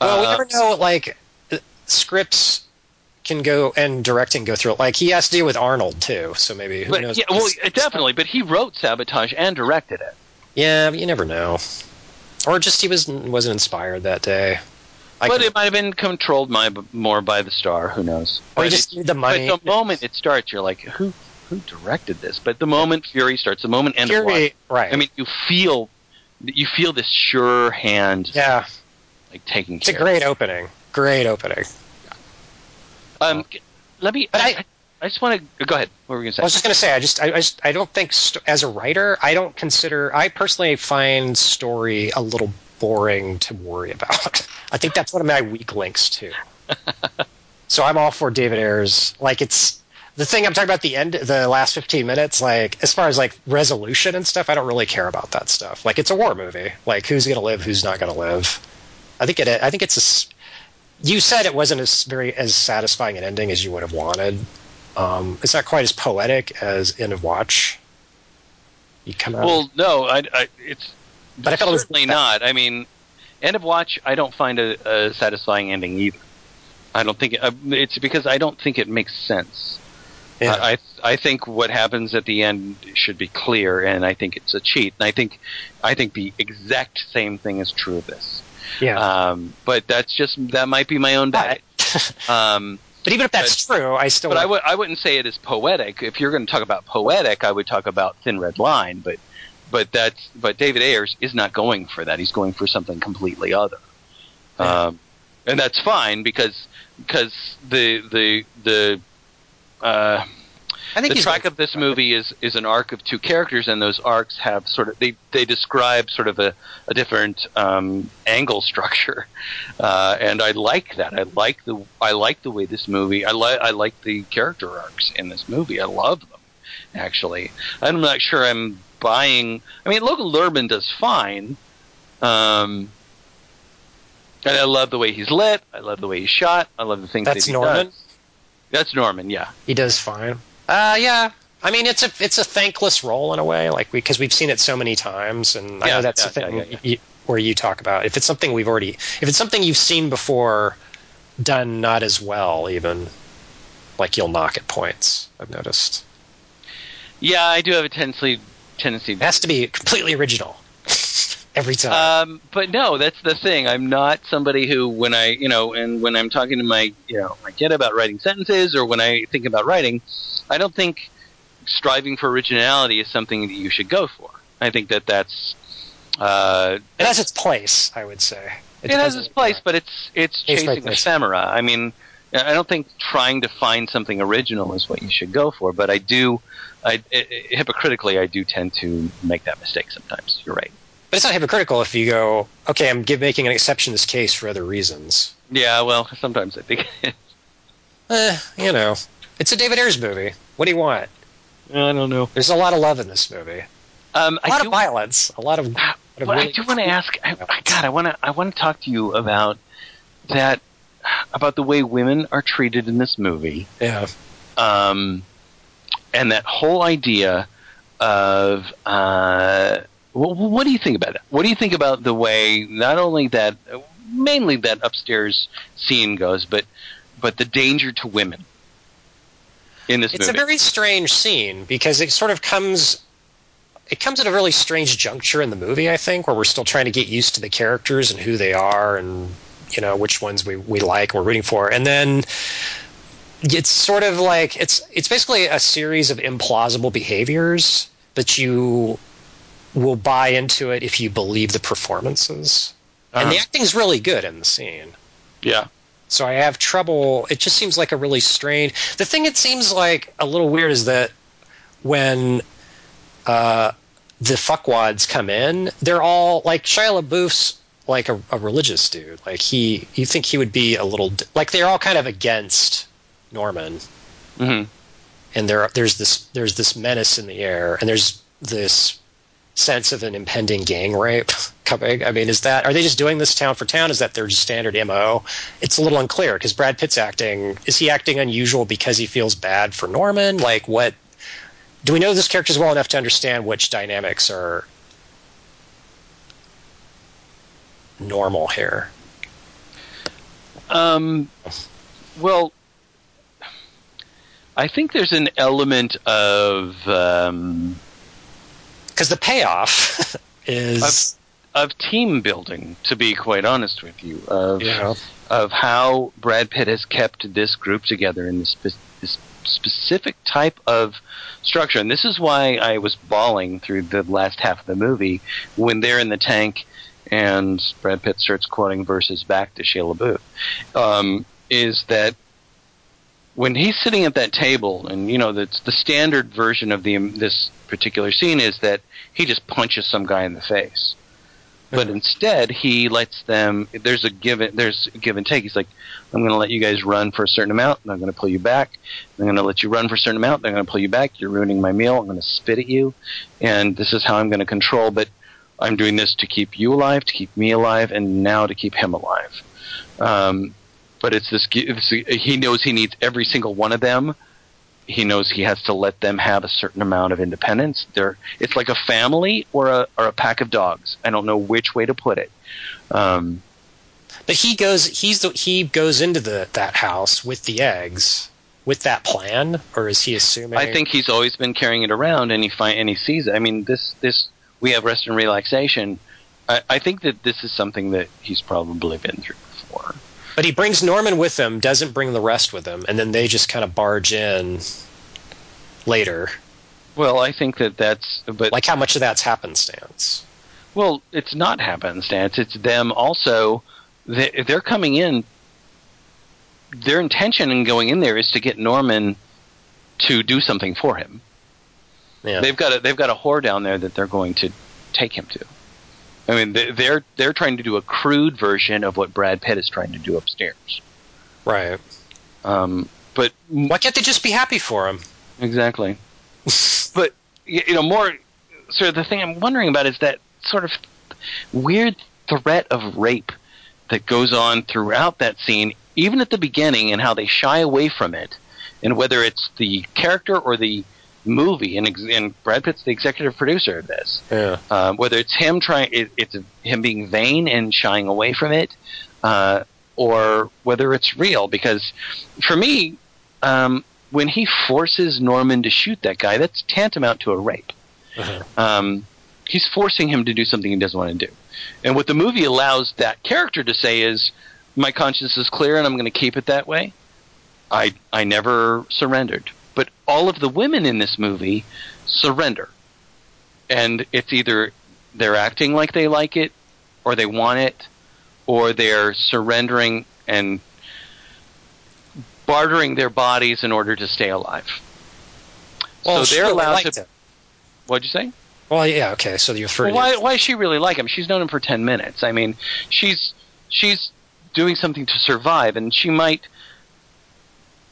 Well, we Uh, never know. Like uh, scripts can go and directing go through it. Like he has to deal with Arnold too, so maybe who But knows? yeah, well, definitely. But he wrote Sabotage and directed it. Yeah, but you never know. Or just he was wasn't inspired that day. I but can- it might have been controlled my, more by the star. Who knows? or But just it- the money. But the moment it starts, you're like, who who directed this? But the moment Fury starts, the moment End of Fury, right? I mean, you feel you feel this sure hand yeah, like taking it's a care. great opening. Great opening. Um, let me. But I, I- just want to go ahead. What were we gonna say? I was just gonna say, I just, I, I, just, I don't think st- as a writer, I don't consider. I personally find story a little boring to worry about. I think that's one of my weak links too. so I'm all for David Ayers. Like it's the thing I'm talking about. The end, the last 15 minutes. Like as far as like resolution and stuff, I don't really care about that stuff. Like it's a war movie. Like who's gonna live, who's not gonna live. I think it. I think it's a. You said it wasn't as very as satisfying an ending as you would have wanted. Um, it's not quite as poetic as End of Watch. You come out. Well, no, I, I it's But I felt it was- certainly not. I mean, End of Watch, I don't find a, a satisfying ending either. I don't think it, uh, it's because I don't think it makes sense. yeah. I, I think what happens at the end should be clear, and I think it's a cheat. And I think I think the exact same thing is true of this. yeah. Um, but that's just that might be my own bag. Um, but even if that's true, I still. but I would I wouldn't say it is poetic. If you're going to talk about poetic, I would talk about Thin Red Line. But but that's but David Ayers is not going for that. He's going for something completely other. Yeah. Um, and that's fine because because the the the uh, I think the track going of this movie is is an arc of two characters, and those arcs have sort of they they describe sort of a, a different um, angle structure, uh, and I like that. I like the I like the way this movie. I like I like the character arcs in this movie. I love them. Actually, I'm not sure I'm buying. I mean, Logan Lerman does fine. Um, and I love the way he's lit. I love the way he's shot. I love the things That's that he Norman? does. That's Norman. Yeah. He does fine. Uh, yeah. I mean, it's a it's a thankless role in a way, like because we've seen it so many times, and I know that's yeah, the thing yeah, yeah, You, where you talk about if it's something we've already, if it's something you've seen before, done not as well, even like you'll knock at points. I've noticed Yeah, I do have a tendency tendency. it has to be completely original every time. Um, but no, that's the thing. I'm not somebody who, when I, you know, and when I'm talking to my, you know, my kid about writing sentences or when I think about writing, I don't think striving for originality is something that you should go for. I think that that's. Uh, it has its place, I would say. it has its place, but it's it's chasing ephemera. I mean, I don't think trying to find something original is what you should go for. But I do, I, I hypocritically, I do tend to make that mistake sometimes. You're right. But it's not hypocritical if you go, okay, I'm give, making an exception in this case for other reasons. Yeah, well, sometimes I think. Eh, you know, it's a David Ayers movie. What do you want? I don't know. There's a lot of love in this movie. Um, A lot I do, of violence. A lot of. lot of well, I do want to ask. I, I. God, I want to. I want to talk to you about that. About the way women are treated in this movie, Yeah. um, and that whole idea of. Uh, what, what do you think about it? What do you think about the way not only that, mainly that upstairs scene goes, but but the danger to women in this It's movie? a very strange scene because it sort of comes. It comes at a really strange juncture in the movie, I think, where we're still trying to get used to the characters and who they are and, you know, which ones we, we like, we're rooting for. And then it's sort of like it's it's basically a series of implausible behaviors that you will buy into it if you believe the performances. And the Uh-huh. acting's really good in the scene. yeah. So I have trouble. It just seems like a really strange. The thing it seems like a little weird is that when uh, the fuckwads come in, they're all like Shia LaBeouf's like a, a religious dude. Like he, you think he would be a little like they're all kind of against Norman, Mm-hmm. and there there's this there's this menace in the air, and there's this sense of an impending gang rape coming. I mean, is that are they just doing this town for town? Is that their standard mo? It's a little unclear because Brad Pitt's acting is he acting unusual because he feels bad for Norman? Like what? Do we know this character's well enough to understand which dynamics are normal here? Um, well, I think there's an element of um, Because the payoff is, of team building. To be quite honest with you, of know, of how Brad Pitt has kept this group together in this, this specific type of structure. And this is why I was bawling through the last half of the movie when they're in the tank and Brad Pitt starts quoting verses back to Shia LaBeouf. Um, is that when he's sitting at that table, and you know, that's the standard version of the this particular scene is that he just punches some guy in the face. But instead he lets them there's a give it there's a give and take. He's like i'm going to let you guys run for a certain amount and i'm going to pull you back. I'm going to let you run for a certain amount and i'm going to pull you back. You're ruining my meal. I'm going to spit at you and this is how i'm going to control but i'm doing this to keep you alive to keep me alive and now to keep him alive. Um, but it's this it's, he knows he needs every single one of them he knows he has to let them have a certain amount of independence. They're it's like a family or a or a pack of dogs. I don't know which way to put it. Um, but he goes, he's the, he goes into the that house with the eggs with that plan, or is he assuming? I think he's always been carrying it around, and he find and he sees it. I mean, this this we have rest and relaxation. I, I think that this is something that he's probably been through before. But he brings Norman with him, doesn't bring the rest with him, and then they just kind of barge in later. Well, I think that that's but Like how much of that's happenstance? Well, it's not happenstance. It's them also. They, they're coming in. Their intention in going in there is to get Norman to do something for him. Yeah. They've got a they've got a whore down there that they're going to take him to. I mean, they- they're they're trying to do a crude version of what Brad Pitt is trying to do upstairs. right. Um, but Why can't they just be happy for him? Exactly. but y- you know, more sort of the thing I'm wondering about is that sort of weird threat of rape that goes on throughout that scene, even at the beginning, and how they shy away from it, and whether it's the character or the movie, and, ex- and Brad Pitt's the executive producer of this. Yeah. Um, whether it's him trying, it, it's him being vain and shying away from it, uh, or whether it's real. Because for me, um, when he forces Norman to shoot that guy, that's tantamount to a rape. Uh-huh. Um, he's forcing him to do something he doesn't want to do. And what the movie allows that character to say is, "My conscience is clear, and I'm going to keep it that way." I I never surrendered. But all of the women in this movie surrender, and it's either they're acting like they like it, or they want it, or they're surrendering and bartering their bodies in order to stay alive. Well, so they're allowed to. him. What'd you say? Well, yeah, okay. So you're Well, why why does she really like him? She's known him for ten minutes. I mean, she's she's doing something to survive, and she might.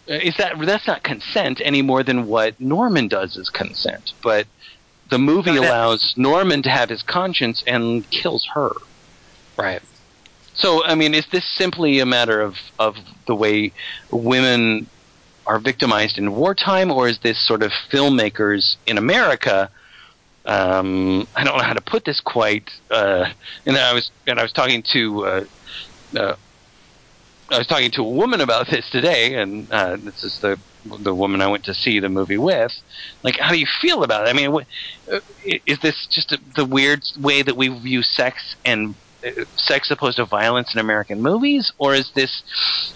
Uh, Is that that's not consent any more than what Norman does is consent? But the movie No, allows Norman to have his conscience and kills her. right. So, I mean, is this simply a matter of, of the way women are victimized in wartime, or is this sort of filmmakers in America? Um, I don't know how to put this quite. Uh, and I was and I was talking to uh, uh, I was talking to a woman about this today, and uh, this is the the woman I went to see the movie with. Like, how do you feel about it? I mean, what, uh, is this just a, the weird way that we view sex and uh, sex opposed to violence in American movies, or is this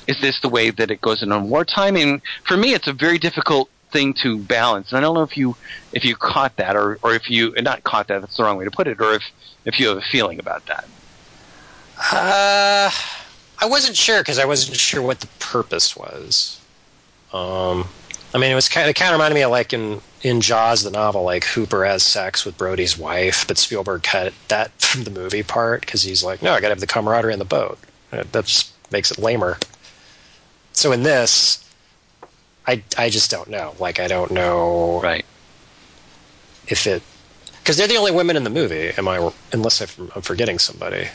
is this the way that it goes in on wartime? And for me, it's a very difficult thing to balance. And I don't know if you if you caught that, or or if you not caught that. That's the wrong way to put it, or if if you have a feeling about that. Uh, I wasn't sure because I wasn't sure what the purpose was. Um, I mean, it was kind of, it kind of reminded me of like in in Jaws, the novel, like Hooper has sex with Brody's wife, but Spielberg cut that from the movie part because he's like, no, I got to have the camaraderie in the boat. Uh, That just makes it lamer. So in this, I I just don't know. Like, I don't know Right. if it because they're the only women in the movie. Am I? Unless I'm forgetting somebody.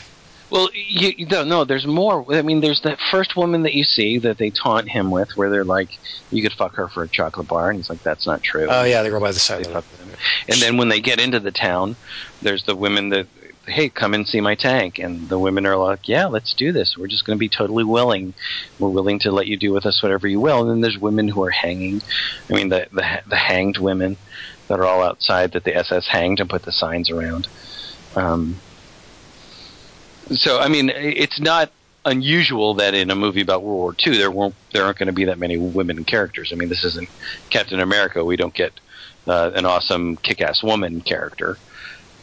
Well, you, you don't know. There's more. I mean, there's that first woman that you see that they taunt him with, where they're like, "You could fuck her for a chocolate bar," and he's like, "That's not true." Oh yeah, they go by the They side. of them. And then when they get into the town, there's the women that hey, come and see my tank. And the women are like, yeah, let's do this. We're just going to be totally willing. We're willing to let you do with us whatever you will. And then there's women who are hanging. I mean, the, the, the hanged women that are all outside that the SS hanged and put the signs around. Um, so, I mean, it's not unusual that in a movie about World War II there won't there aren't going to be that many women characters. I mean, this isn't Captain America. We don't get uh, an awesome kick-ass woman character.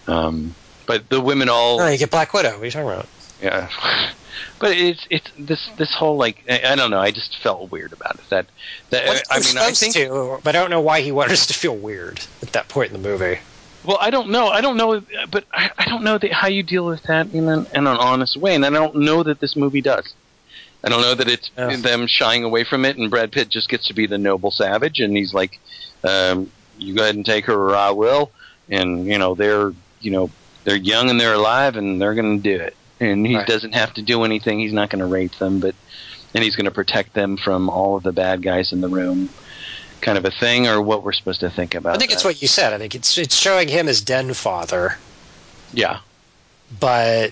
Um, but the women all No, you get Black Widow. What are you talking about? yeah. But it's it's this this whole like I, I don't know. I just felt weird about it. That that I mean I think to, but I don't know why he wanted us to feel weird at that point in the movie. Well I don't know I don't know but I, I don't know that how you deal with that in an in an honest way, and I don't know that this movie does. I don't know that it's Yeah. them shying away from it, and Brad Pitt just gets to be the noble savage, and he's like, um, "You go ahead and take her, or I will." And you know they're you know they're young and they're alive, and they're going to do it. And he Right. doesn't have to do anything. He's not going to rape them, but and he's going to protect them from all of the bad guys in the room, kind of a thing, or what we're supposed to think about. I think it's what you said. I think it's it's showing him as den father, Yeah, but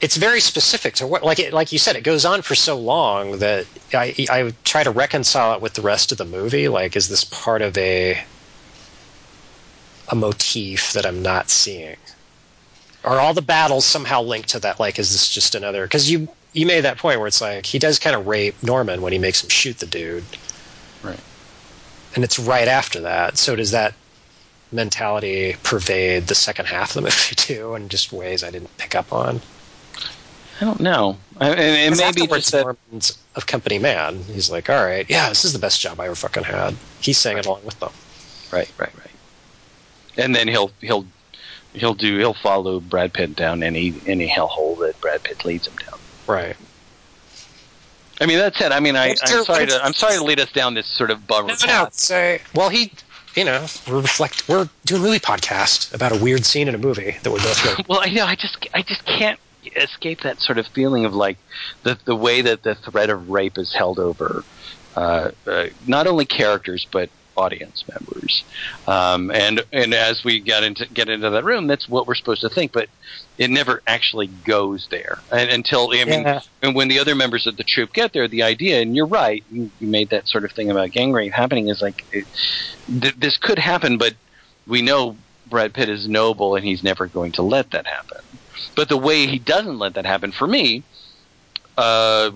it's very specific to what like it, like you said it goes on for so long that I I try to reconcile it with the rest of the movie like is this part of a a motif that I'm not seeing are all the battles somehow linked to that like is this just another cuz you you made that point where it's like he does kind of rape Norman when he makes him shoot the dude Right. And it's right after that so does that mentality pervade the second half of the movie too in just ways I didn't pick up on I don't know. I, Because maybe afterwards, just that. A company man. He's like, all right, yeah, this is the best job I ever fucking had. He's saying it along with them. Right, right, right. And then he'll he'll he'll do he'll follow Brad Pitt down any any hellhole that Brad Pitt leads him down. Right. I mean that's it. I mean I, I'm sorry to I'm sorry to lead us down this sort of bummer No, no, path. well, he, you know, we're reflect, we're doing a movie podcast about a weird scene in a movie that we're both like, Well, I know I just I just can't escape that sort of feeling of like the the way that the threat of rape is held over uh, uh, not only characters but audience members. Um, and and as we get into get into that room, that's what we're supposed to think, but it never actually goes there and, until I mean, Yeah. and when the other members of the troop get there, the idea, and you're right, you, you made that sort of thing about gang rape happening is like it, th- this could happen, but we know Brad Pitt is noble and he's never going to let that happen. But the way he doesn't let that happen for me, uh,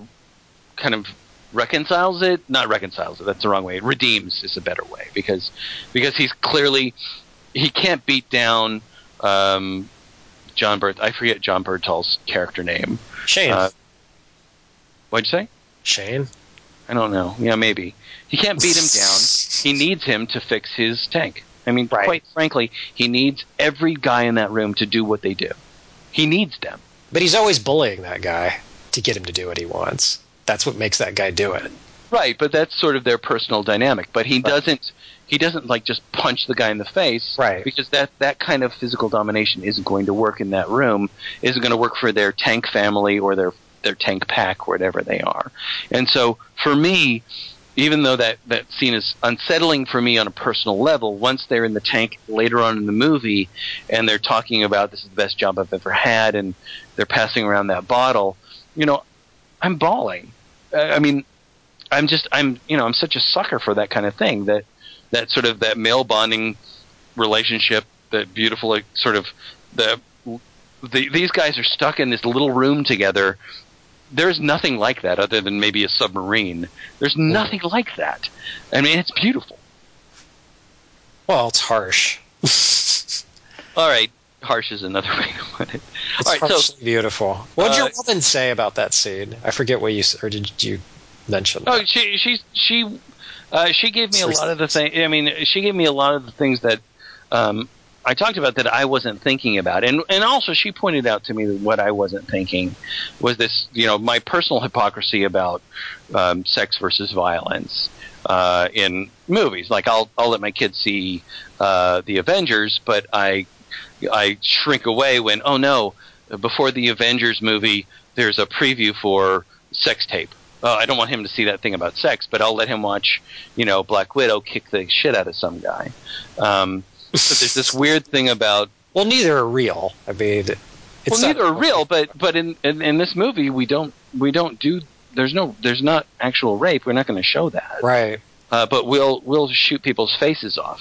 kind of reconciles it. Not reconciles it. That's the wrong way. Redeems is a better way because because he's clearly he can't beat down um, John Bert. I forget Jon Bernthal's character name. Shane, Uh, What'd you say? Shane. I don't know. Yeah, maybe he can't beat him down. He needs him to fix his tank. I mean, Right. quite frankly, he needs every guy in that room to do what they do. He needs them. But he's always bullying that guy to get him to do what he wants. That's what makes that guy do it. Right, but that's sort of their personal dynamic. But he doesn't he doesn't like just punch the guy in the face. Right. Because that that kind of physical domination isn't going to work in that room, isn't going to work for their tank family or their their tank pack, whatever they are. And so for me, even though that, that scene is unsettling for me on a personal level, once they're in the tank later on in the movie and they're talking about this is the best job I've ever had and they're passing around that bottle, you know, I'm bawling. I mean, I'm just I'm you know I'm such a sucker for that kind of thing that that sort of that male bonding relationship that beautiful like, sort of the, the these guys are stuck in this little room together. There's nothing like that other than maybe a submarine. There's hmm. nothing like that. I mean it's beautiful. Well, it's harsh. all right harsh is another way to put it It's all right so beautiful. What did your Uh, woman say about that scene? I forget what you or did you mention? Oh, that? she she she uh, she gave me a lot of the thing. I mean, she gave me a lot of the things that um, I talked about that I wasn't thinking about, and and also she pointed out to me that what I wasn't thinking was this. You know, my personal hypocrisy about um, sex versus violence uh, in movies. Like I'll I'll let my kids see uh, the Avengers, but I I shrink away when oh no, before the Avengers movie, there's a preview for sex tape. Oh, I don't want him to see that thing about sex, but I'll let him watch, you know, Black Widow kick the shit out of some guy. Um, but there's this weird thing about Well, neither are real. I mean, it's well, not- neither are real, but but in, in in this movie we don't we don't do there's no there's not actual rape. We're not going to show that. right? Uh, but we'll we'll shoot people's faces off.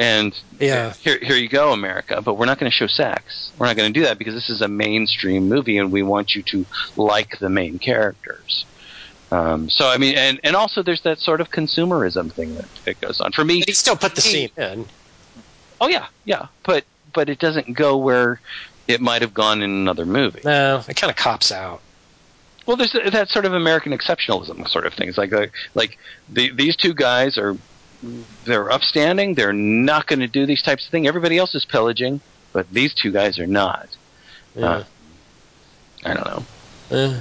And Yeah. here here you go, America. But we're not going to show sex. We're not going to do that because this is a mainstream movie, and we want you to like the main characters. Um, so I mean, and and also there's that sort of consumerism thing that, that goes on. For me, But he still put the scene in. oh yeah, yeah, but but it doesn't go where it might have gone in another movie. No, it kind of cops out. Well, there's that sort of American exceptionalism sort of things. Like like, like the, these two guys are they're upstanding. They're not going to do these types of things. Everybody else is pillaging, but these two guys are not. Yeah. Uh, I don't know. Eh.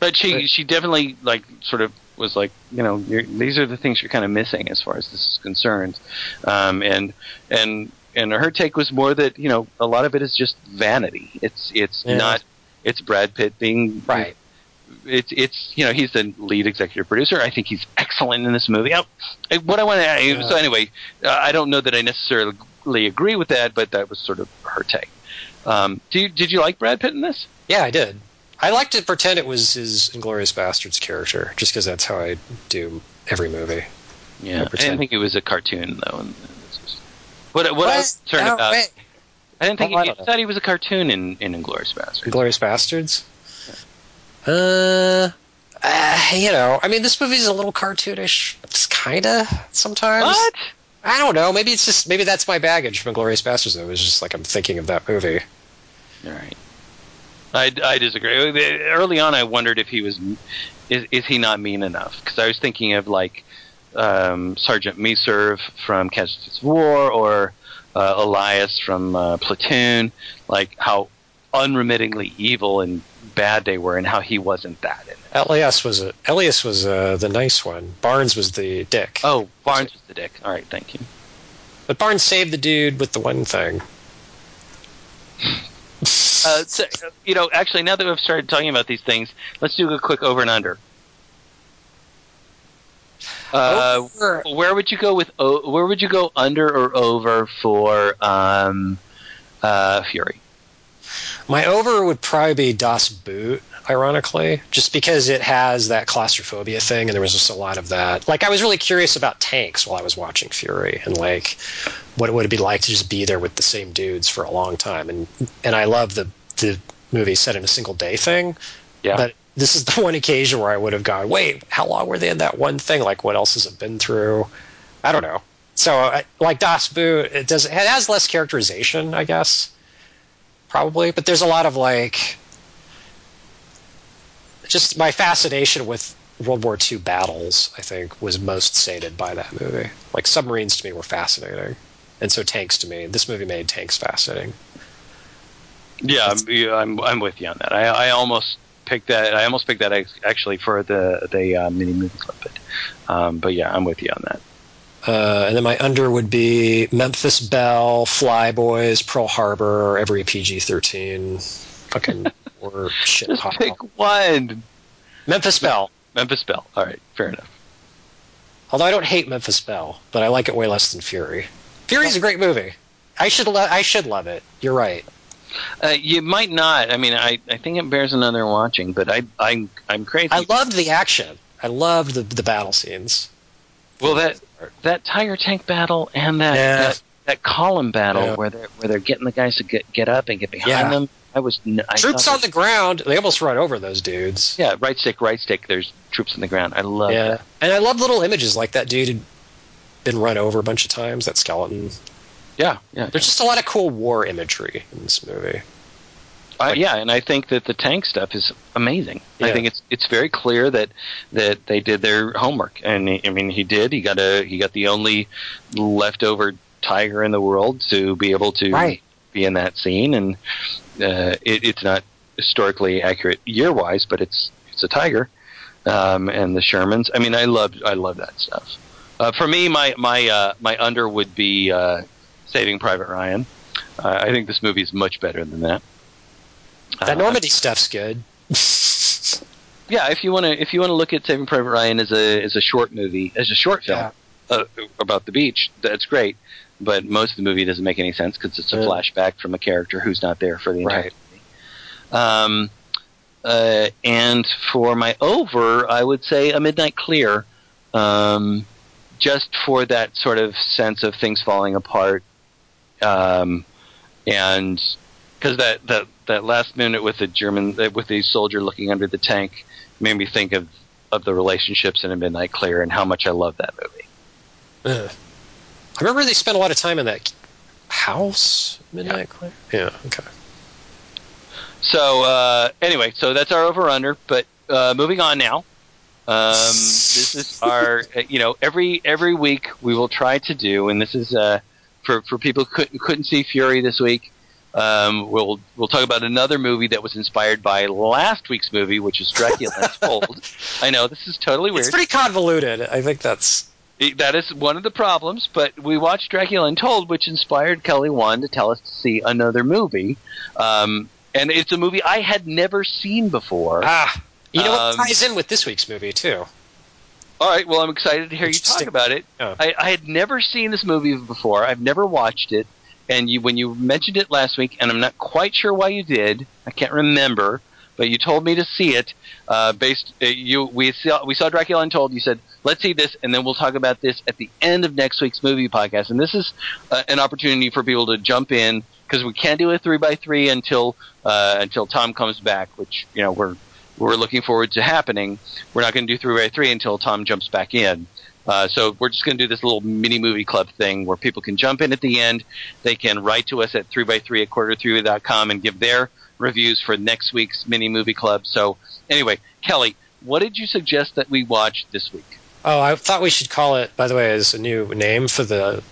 But she But- she definitely like sort of was like you know you're, these are the things you're kind of missing as far as this is concerned, um, and and and her take was more that you know a lot of it is just vanity. It's it's Yeah. not it's Brad Pitt being Right. It's it's you know he's the lead executive producer. I think he's excellent in this movie. Oh, eh, what I want to Yeah. so anyway, uh, I don't know that I necessarily agree with that, but that was sort of her take. Um, do you, did you like Brad Pitt in this? Yeah, I did. I like to pretend it was his Inglourious Basterds character, just because that's how I do every movie. Yeah, I I, didn't think it was a cartoon though. And this was, what what I was concerned No, about, wait. I didn't think Oh, he, don't thought he was a cartoon in in Inglourious Basterds. Inglourious Basterds? Uh, uh, you know, I mean, this movie's a little cartoonish, It's kinda sometimes. What? I don't know. Maybe it's just maybe that's my baggage from Inglourious Basterds. Though. It was just like I'm thinking of that movie. All right. I, I disagree. Early on, I wondered if he was is, is he not mean enough? Because I was thinking of like um, Sergeant Meserve from Casualties of War or uh, Elias from uh, Platoon, like how unremittingly evil and bad they were, and how he wasn't that in it. Elias was a Elias was uh, the nice one. Barnes was the dick. Oh, Barnes was the dick. All right, thank you. But Barnes saved the dude with the one thing. Uh, so, you know, actually, now that we've started talking about these things, let's do a quick over and under. Uh, Over. where would you go with where would you go under or over for um, uh, Fury? My over would probably be Das Boot, ironically, just because it has that claustrophobia thing, and there was just a lot of that. Like, I was really curious about tanks while I was watching Fury, and like, what would it be like to just be there with the same dudes for a long time? And and I love the the movie set in a single day thing, Yeah, but this is the one occasion where I would have gone, wait, how long were they in that one thing? Like, what else has it been through? I don't know. So, like Das Boot, it does it has less characterization, I guess, probably. But there's a lot of like, just my fascination with World War II battles. I think was most sated by that movie. Like submarines to me were fascinating, and so tanks to me. This movie made tanks fascinating. yeah, I'm, I'm I'm with you on that. I, I almost picked that. I almost picked that actually for the the uh, mini movie clip, but um, but yeah, I'm with you on that. Uh, and then my under would be Memphis Belle, Flyboys, Pearl Harbor, every PG thirteen fucking or shit Just pile. pick one. Memphis Belle. Memphis Belle. All right, fair enough. Although I don't hate Memphis Belle, but I like it way less than Fury. Fury's a great movie. I should lo- I should love it. You're right. Uh, you might not. I mean, I, I think it bears another watching, but I I'm I'm crazy. I loved the action. I loved the the battle scenes. Well, that that tiger tank battle and that Yeah. that, that column battle Yeah. where they're where they're getting the guys to get get up and get behind Yeah. them. I was n- I Troops thought on the ground. They almost run over those dudes. yeah right stick right stick. There's troops on the ground. I love Yeah. that. And I love little images like that dude had been run over a bunch of times. That skeleton. Yeah, yeah, There's just a lot of cool war imagery in this movie. Uh, yeah, and I think that the tank stuff is amazing. I think it's it's very clear that that they did their homework, and I mean he did. He got a he got the only leftover tiger in the world to be able to Right. be in that scene, and uh, it, it's not historically accurate year wise, but it's it's a tiger, um, and the Shermans. I mean, I love I love that stuff. Uh, for me, my my uh, my under would be uh, Saving Private Ryan. Uh, I think this movie is much better than that. That Uh, Normandy stuff's good. yeah, if you want to, if you want to look at Saving Private Ryan as a as a short movie, as a short film Yeah. uh, about the beach, that's great. but most of the movie doesn't make any sense because it's a Yeah. flashback from a character who's not there for the entire Right. movie. Um, uh, and for my over, I would say A Midnight Clear, um, just for that sort of sense of things falling apart, um, and because that, that that last minute with the German uh, with the soldier looking under the tank made me think of of the relationships in A Midnight Clear and how much I love that movie. Ugh. I remember they spent a lot of time in that house, Midnight Clear. Yeah, okay. So uh, anyway, so that's our over under. But uh, moving on now. Um, this is our, uh, you know, every every week we will try to do, and this is uh, for for people who couldn't couldn't see Fury this week. Um, we'll we'll talk about another movie that was inspired by last week's movie, which is Dracula Untold. I know this is totally weird. It's pretty convoluted. I think that's It- that is one of the problems. But we watched Dracula Untold, which inspired Kelly Wand to tell us to see another movie. Um, and it's a movie I had never seen before. ah. You know Um, what ties in with this week's movie too? All right, well, I'm excited to hear you talk about it. Oh. I, I had never seen this movie before. I've never watched it, and you when you mentioned it last week, and I'm not quite sure why you did. I can't remember, but you told me to see it. Uh, based, uh, you we saw we saw Dracula Untold. You said let's see this, and then we'll talk about this at the end of next week's movie podcast. And this is uh, an opportunity for people to jump in because we can't do a three by three until uh, until Tom comes back, which you know we're we're looking forward to happening. We're not going to do three by three until Tom jumps back in. Uh, so we're just going to do this little mini movie club thing where people can jump in at the end. They can write to us at three by three at quarter three dot com and give their reviews for next week's mini movie club. So anyway, Kelly, what did you suggest that we watch this week? Oh, I thought we should call it. By the way, as a new name for the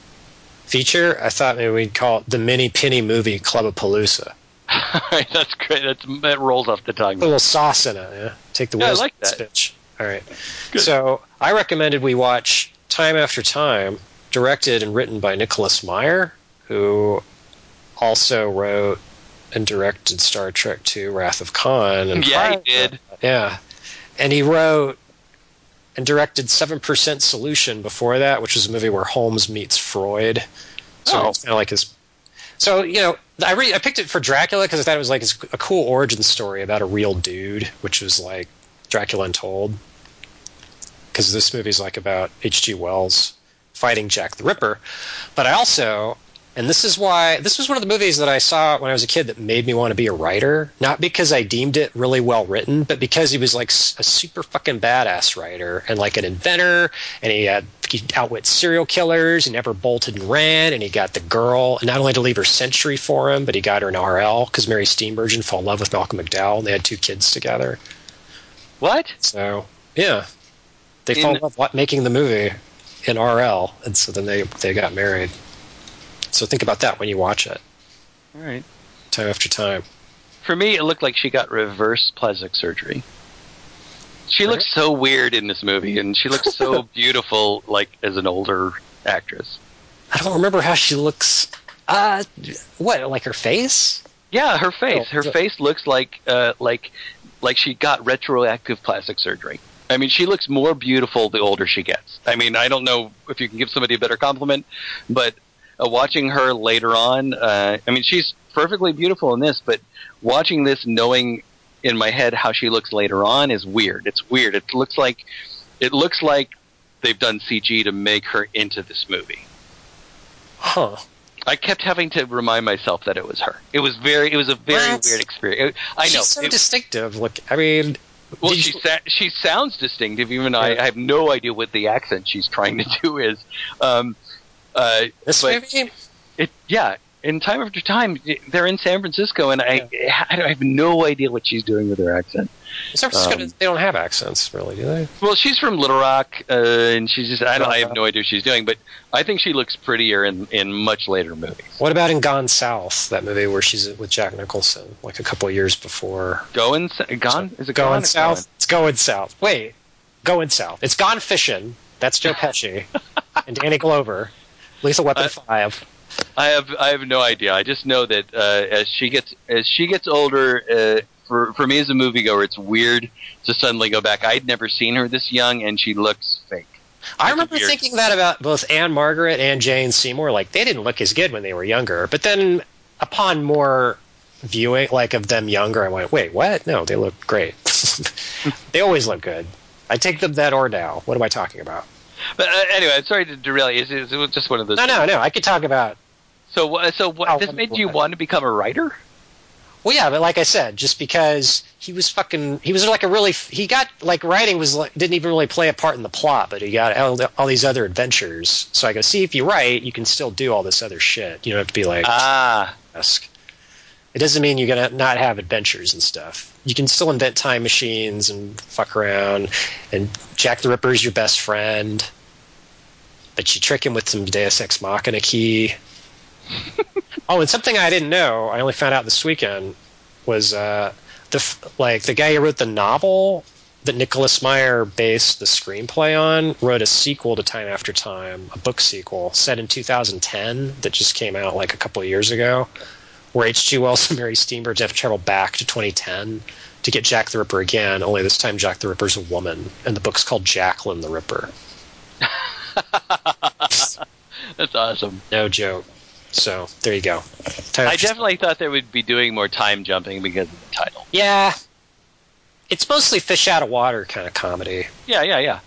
feature, I thought maybe we'd call it the Mini Penny Movie Club of Palooza. All right, that's great. That's, that rolls off the tongue. A little sauce in it. Yeah? Take the Yeah, I like that. bitch. All right. Good. So I recommended we watch Time After Time, directed and written by Nicholas Meyer, who also wrote and directed Star Trek II: Wrath of Khan. And Yeah, he prior- did. Yeah, and he wrote and directed Seven Percent Solution before that, which was a movie where Holmes meets Freud. So Oh. it's kind of like his. So you know, I re- I picked it for Dracula because I thought it was like a cool origin story about a real dude, which was like Dracula Untold. Because this movie's like about H.G. Wells fighting Jack the Ripper, but I also, and this is why this was one of the movies that I saw when I was a kid that made me want to be a writer. Not because I deemed it really well written, but because he was like a super fucking badass writer and like an inventor, and he had he outwit serial killers. He never bolted and ran, and he got the girl. And not only to leave her century for him, but he got her an RL because Mary Steenburgen fell in love with Malcolm McDowell, and they had two kids together. What? So yeah, they In- fell in love wa- making the movie in RL, and so then they they got married. So think about that when you watch it, All right. time after time. For me, it looked like she got reverse plastic surgery. She looks so weird in this movie, and she looks so beautiful, like as an older actress. I don't remember how she looks. Uh, what like her face? Yeah, her face. Oh, Her face looks like uh, like like she got retroactive plastic surgery. I mean, she looks more beautiful the older she gets. I mean, I don't know if you can give somebody a better compliment, but uh, watching her later on, uh, I mean, she's perfectly beautiful in this, but watching this, knowing in my head how she looks later on, is weird. It's weird. It looks like it looks like they've done CG to make her into this movie. Huh? I kept having to remind myself that it was her. It was very, it was a very What? weird experience. I know. She's so It- distinctive. Look, I mean, well, she sa- she sounds distinctive. Even I, Yeah. I have no idea what the accent she's trying to do is. Um, uh, this but movie. it, yeah. In time after time, they're in San Francisco, and I, I have no idea what she's doing with her accent. San Francisco, um, they don't have accents, really, do they? Well, she's from Little Rock, uh, and she's just, I don't, I have Uh-huh. no idea what she's doing, but I think she looks prettier in, in much later movies. What about in Gone South, that movie where she's with Jack Nicholson, like a couple of years before? Going, gone? Is it Going gone? South? It's Going South. Wait, Going South. It's Gone Fishing. That's Joe Pesci and Danny Glover. Lisa Weapon Uh, Five. I have I have no idea. I just know that uh, as she gets as she gets older, uh, for for me as a moviegoer, it's weird to suddenly go back. I'd never seen her this young, and she looks fake. I That's remember weird. thinking that about both Ann-Margret and Jane Seymour. Like they didn't look as good when they were younger, but then upon more viewing, like of them younger, I went, "Wait, what? No, they look great. they always look good." I take them then or now. What am I talking about? But uh, anyway, I'm sorry to derail you. It was just one of those. No, no, no. I could talk about. So, uh, so what? Oh, this made you want to become a writer? Well, yeah, but like I said, just because he was fucking, he was like a really, he got like writing was like didn't even really play a part in the plot, but he got all, all these other adventures. So I go, see, if you write, you can still do all this other shit. You don't have to be like Ah, esque. It doesn't mean you're gonna not have adventures and stuff. You can still invent time machines and fuck around. And Jack the Ripper is your best friend, but you trick him with some Deus Ex Machina key. oh, and something I didn't know, I only found out this weekend, was uh, the f- like the guy who wrote the novel that Nicholas Meyer based the screenplay on wrote a sequel to Time After Time, a book sequel set in 2010 that just came out like a couple of years ago, where H.G. Wells and Mary Steenburgen have to travel back to 2010 to get Jack the Ripper again. Only this time, Jack the Ripper's a woman, and the book's called Jacqueline the Ripper. that's awesome. No joke. So there you go. Time I definitely thought they would be doing more time jumping because of the title. yeah. It's mostly fish out of water kind of comedy. Yeah, yeah, yeah.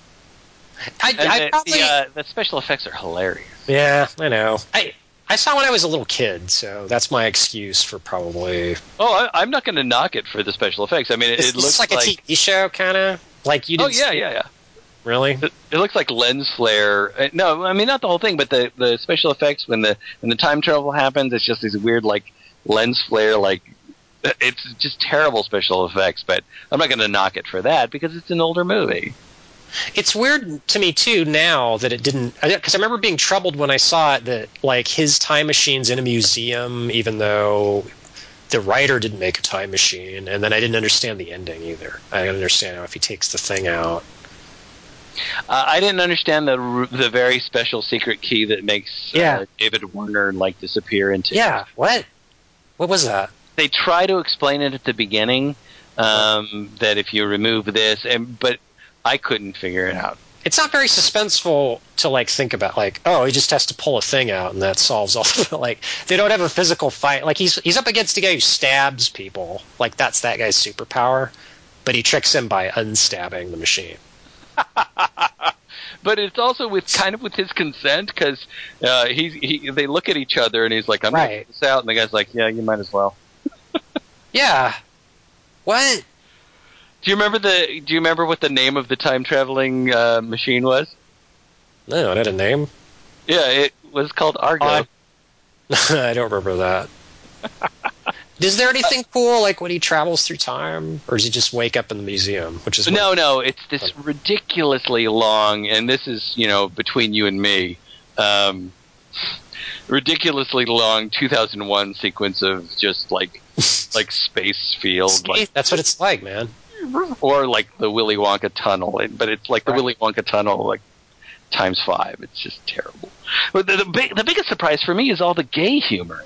I, I the, probably, the, uh, the special effects are hilarious. yeah, I know. I I saw when I was a little kid, so that's my excuse for probably. Oh, I, I'm not going to knock it for the special effects. I mean, it, It's, it looks like, a TV show, kind of like you. Oh yeah, yeah, yeah. Really? It, it looks like lens flare. Uh, No, I mean not the whole thing, but the the special effects when the when the time travel happens, it's just these weird like lens flare. Like it's just terrible special effects. But I'm not going to knock it for that because it's an older movie. It's weird to me too now that it didn't because I remember being troubled when I saw it that like his time machine's in a museum, even though the writer didn't make a time machine, and then I didn't understand the ending either. I didn't understand how if he takes the thing out. Uh, I didn't understand the the very special secret key that makes Yeah. uh, David Warner like disappear into. Yeah, what? What was that? they try to explain it at the beginning um, that if you remove this, and but I couldn't figure it out. It's not very suspenseful to like think about like oh he just has to pull a thing out and that solves all of it. like they don't have a physical fight like he's he's up against a guy who stabs people like that's that guy's superpower but he tricks him by unstabbing the machine But it's also with kind of with his consent because uh, he's he they look at each other and he's like, "I'm gonna Right. get this out," and the guy's like, "Yeah, you might as well." yeah what Do you remember the Do you remember what the name of the time traveling uh, machine was? no it had a name Yeah, it was called Argo. Odd. I don't remember that is there anything cool like when he travels through time or does he just wake up in the museum which is No, no, it's this ridiculously long, and this is you know between you and me, um, ridiculously long 2001 sequence of just like like space field, like that's what it's like man or like the Willy Wonka tunnel, but it's like the Right. Willy Wonka tunnel like times five. It's just terrible. But the the, big, the biggest surprise for me is all the gay humor.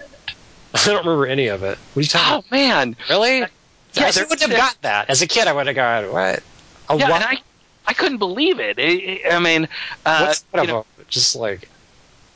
I don't remember any of it what are you talking Oh man, Really? Yeah, Yeah, I wouldn't have got that. As a kid, I would have gone, what? A yeah, what? and I I couldn't believe it. I, I- I mean, uh, What's that know. Just like,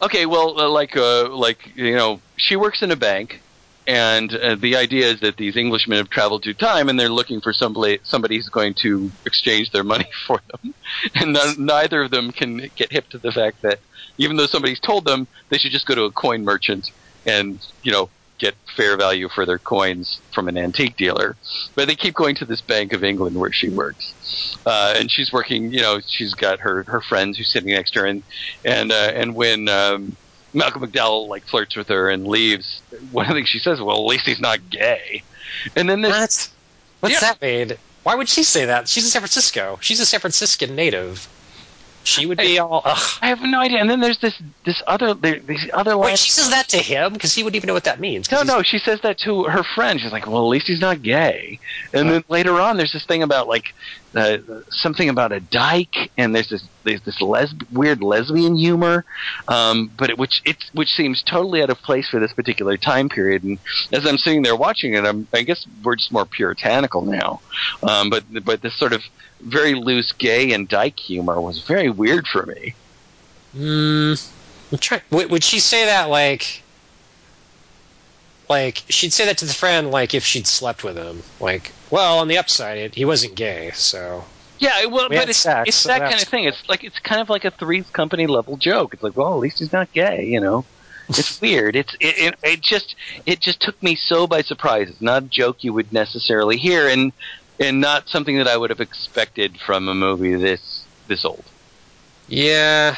Okay, well, uh, like, uh, like you know, she works in a bank, and uh, the idea is that these Englishmen have traveled through time, and they're looking for somebody somebody who's going to exchange their money for them, and none, neither of them can get hip to the fact that even though somebody's told them they should just go to a coin merchant and you know get fair value for their coins from an antique dealer, but they keep going to this Bank of England where she works, uh, and she's working. You know, she's got her her friends who's sitting next to her, and and uh, and when um, Malcolm McDowell like flirts with her and leaves, one of the things she says, "Well, at least he's not gay." And then what? What's Yeah. that mean? Why would she say that? She's in San Francisco. She's a San Franciscan native. She would be all, ugh. I have no idea. And then there's this this other there, these other Wait, she says that to him? Because he wouldn't even know what that means. No, no, she says that to her friend. She's like, "Well, at least he's not gay." And then later on, there's this thing about like uh, something about a dyke, and there's this there's this weird lesbian humor, um, but it, which it's which seems totally out of place for this particular time period. And as I'm sitting there watching it, I'm I guess we're just more puritanical now, um, but but this sort of very loose gay and dyke humor was very weird for me. Mm, would she say that like? Like she'd say that to the friend, like if she'd slept with him. Like, well, on the upside, it, he wasn't gay, so Yeah, well, We but it's, sex, it's so that kind of thing. It's like it's kind of like a Three's Company level joke. It's like, well, at least he's not gay, you know. It's weird. It's it, it, it just it just took me so by surprise. It's not a joke you would necessarily hear, and and not something that I would have expected from a movie this this old. yeah.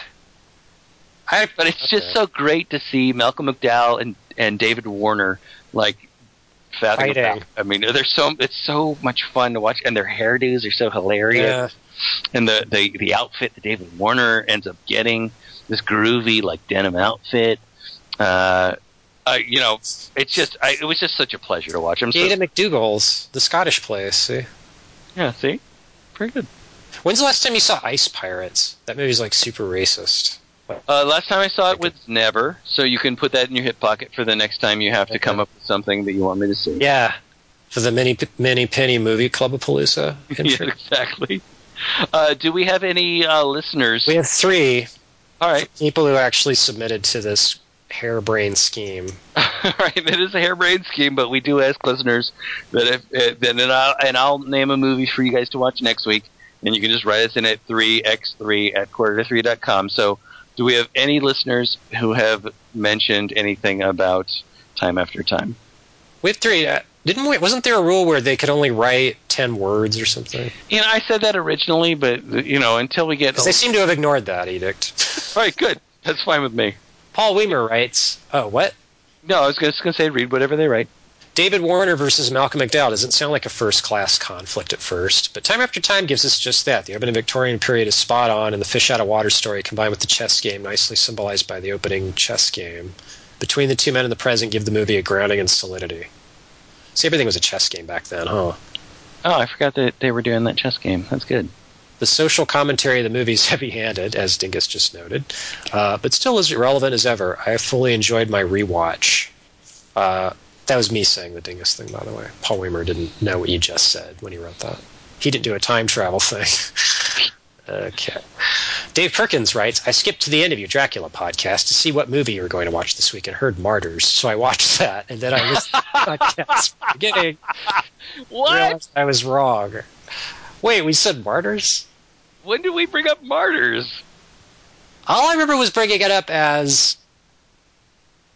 I But it's just so great to see Malcolm McDowell and and David Warner like fathom Fighting. I mean, they're so it's so much fun to watch, and their hairdos are so hilarious. yeah. and the, the the outfit that David Warner ends up getting this groovy like denim outfit. Uh, uh, you know, it's just I, it was just such a pleasure to watch. I'm so, Ada McDougal's the Scottish place. See, yeah, see, pretty good. when's the last time you saw Ice Pirates? That movie's like super racist. Uh, last time I saw it was never, so you can put that in your hip pocket for the next time you have to come up with something that you want me to see. Yeah, for the mini mini penny movie Club of Palooza. Yeah, exactly. Uh, do we have any uh, listeners? We have three All right, people who actually submitted to this harebrained scheme. All right, it is a harebrained scheme, but we do ask listeners that if uh, then and I'll, and I'll name a movie for you guys to watch next week, and you can just write us in at three x three at quarter to three dot com. So, do we have any listeners who have mentioned anything about time after time? We have three. Uh, didn't we? Wasn't there a rule where they could only write ten words or something? You know, I said that originally, but you know, until we get they seem to have ignored that edict. all right, good. That's fine with me. Paul Weimer writes, "Oh, what? No, I was just going to say read whatever they write. David Warner versus Malcolm McDowell doesn't sound like a first class conflict at first, but time after time gives us just that. The urban and Victorian period is spot on, and the fish out of water story combined with the chess game, nicely symbolized by the opening chess game. Between the two men in the present, give the movie a grounding and solidity. See, everything was a chess game back then, huh? Oh, I forgot that they were doing that chess game. That's good. The social commentary of the movie is heavy handed, as Dingus just noted, uh, but still as relevant as ever. I fully enjoyed my rewatch. Uh, that was me saying the Dingus thing, by the way. Paul Weimer didn't know what you just said when he wrote that. He didn't do a time travel thing. okay. Dave Perkins writes I skipped to the end of your Dracula podcast to see what movie you were going to watch this week and heard Martyrs, so I watched that, and then I listened to the podcast beginning What? I was wrong. Wait, we said Martyrs? When did we bring up martyrs? All I remember was bringing it up as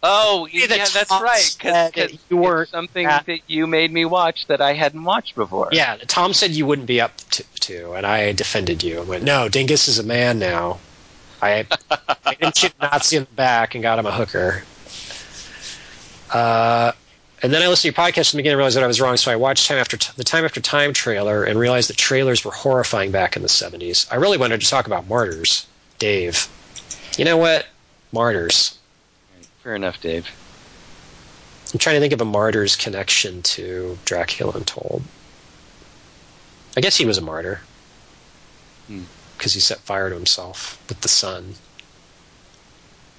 Oh, yeah, that's right. that you weren't something at- that you made me watch that I hadn't watched before. yeah. Tom said you wouldn't be up to, to and I defended you. I went, no, Dingus is a man now. I, I didn't shoot Nazi in the back and got him a hooker. Uh, and then I listened to your podcast from the beginning and realized that I was wrong. So I watched time after T- the Time After Time trailer and realized that trailers were horrifying back in the 70s. I really wanted to talk about Martyrs, Dave. You know what? Martyrs. Fair enough, Dave. I'm trying to think of a martyr's connection to Dracula Untold. I guess he was a martyr Hmm. because he set fire to himself with the sun.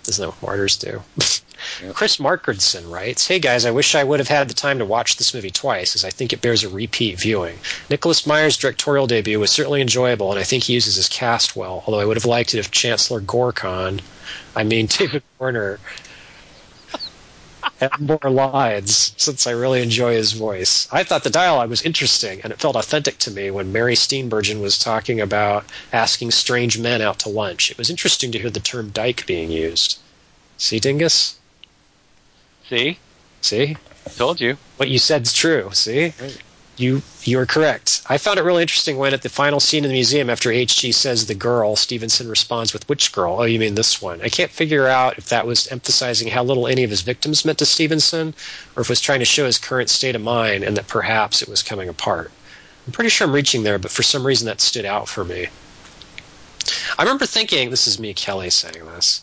Isn't that what martyrs do? Yep. Chris Markardson writes, "Hey guys, I wish I would have had the time to watch this movie twice, as I think it bears a repeat viewing. Nicholas Meyer's directorial debut was certainly enjoyable, and I think he uses his cast well. Although I would have liked it if Chancellor Gorkon, I mean David Warner, had more lines, since I really enjoy his voice. I thought the dialogue was interesting, and it felt authentic to me when Mary Steenburgen was talking about asking strange men out to lunch. It was interesting to hear the term dyke being used. See, Dingus? See? See? Told you. What you said's true. See? You you are correct. I found it really interesting when at the final scene in the museum after HG says the girl, Stevenson responds with which girl? Oh, you mean this one. I can't figure out if that was emphasizing how little any of his victims meant to Stevenson or if it was trying to show his current state of mind and that perhaps it was coming apart. I'm pretty sure I'm reaching there, but for some reason that stood out for me. I remember thinking, this is me, Kelly, saying this,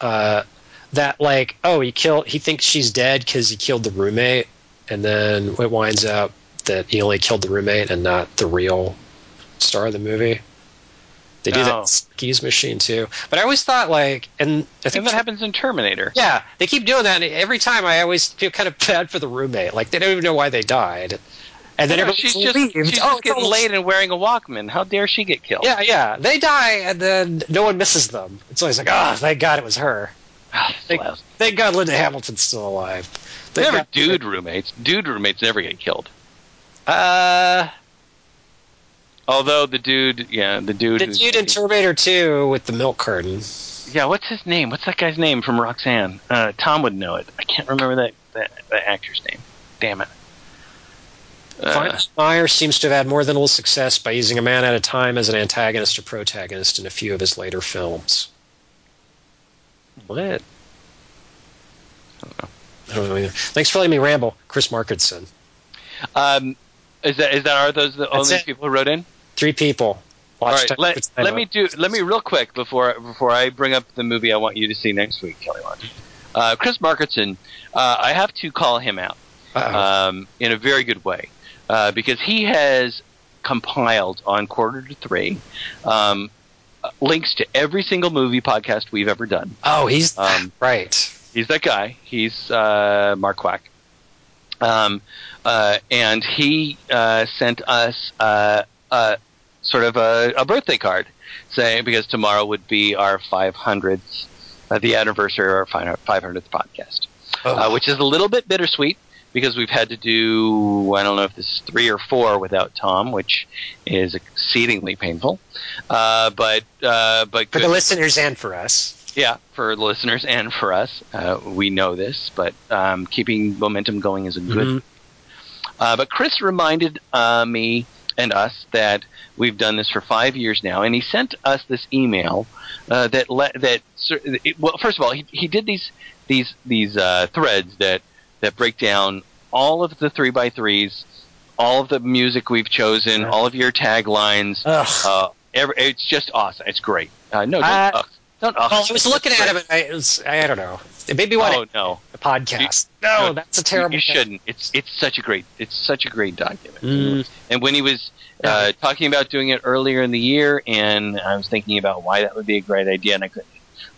uh, that like, oh, he killed, he thinks she's dead because he killed the roommate, and then it winds up that he only killed the roommate and not the real star of the movie. They do Oh. that Keys Machine too, but I always thought like, and I think And that happens in Terminator. yeah, they keep doing that. And every time I always feel kind of bad for the roommate. Like they don't even know why they died. And then No, she's just leaves. she's oh, just getting almost- laid and wearing a Walkman. How dare she get killed? Yeah, yeah. They die, and then no one misses them. It's always like, ah, thank God it was her. Ah, Thank, thank God Linda Hamilton's still alive. Thank Never God- dude roommates. Dude roommates never get killed. Uh, Although the dude, yeah, the dude. the dude in Terminator 2 with the milk carton. Yeah, what's his name? What's that guy's name from Roxanne? Uh, Tom would know it. I can't remember that that, that actor's name. Damn it. Uh, Meyer seems to have had more than a little success by using a man at a time as an antagonist or protagonist in a few of his later films. What? I don't know either. Thanks for letting me ramble, Chris Markinson. um, is that is that are those the That's only it. people who wrote in? Three people. All right, let, let me do let me real quick before before I bring up the movie I want you to see next week, Kelly. Uh, Chris Markinson, uh, I have to call him out. Um, in a very good way uh, because he has compiled on quarter to three um, links to every single movie podcast we've ever done. oh, he's Um, right. he's that guy. He's uh, Mark Quack. Um, uh, and he uh, sent us uh, uh, sort of a, a birthday card saying because tomorrow would be our 500th, uh, the anniversary of our 500th podcast uh, which is a little bit bittersweet because we've had to do I don't know if this is three or four without Tom, which is exceedingly painful. Uh, but uh, but for good. the listeners and for us. Yeah, for the listeners and for us, uh, we know this, but um, keeping momentum going is a good. Mhm. Uh, but Chris reminded uh, me and us that we've done this for five years now, and he sent us this email uh, that le- that it, well, first of all, he, he did these these these uh, threads that that break down all of the three by threes, all of the music we've chosen, all of your taglines. Uh, every, it's just awesome. It's great. Uh, no, ugh. Don't. ugh. well, I was looking at and I, it was, I don't know. It made me want Oh no, a podcast. no, no, that's a terrible. You thing. shouldn't. It's it's such a great it's such a great document. Mm. And when he was uh, talking about doing it earlier in the year, and I was thinking about why that would be a great idea, and I couldn't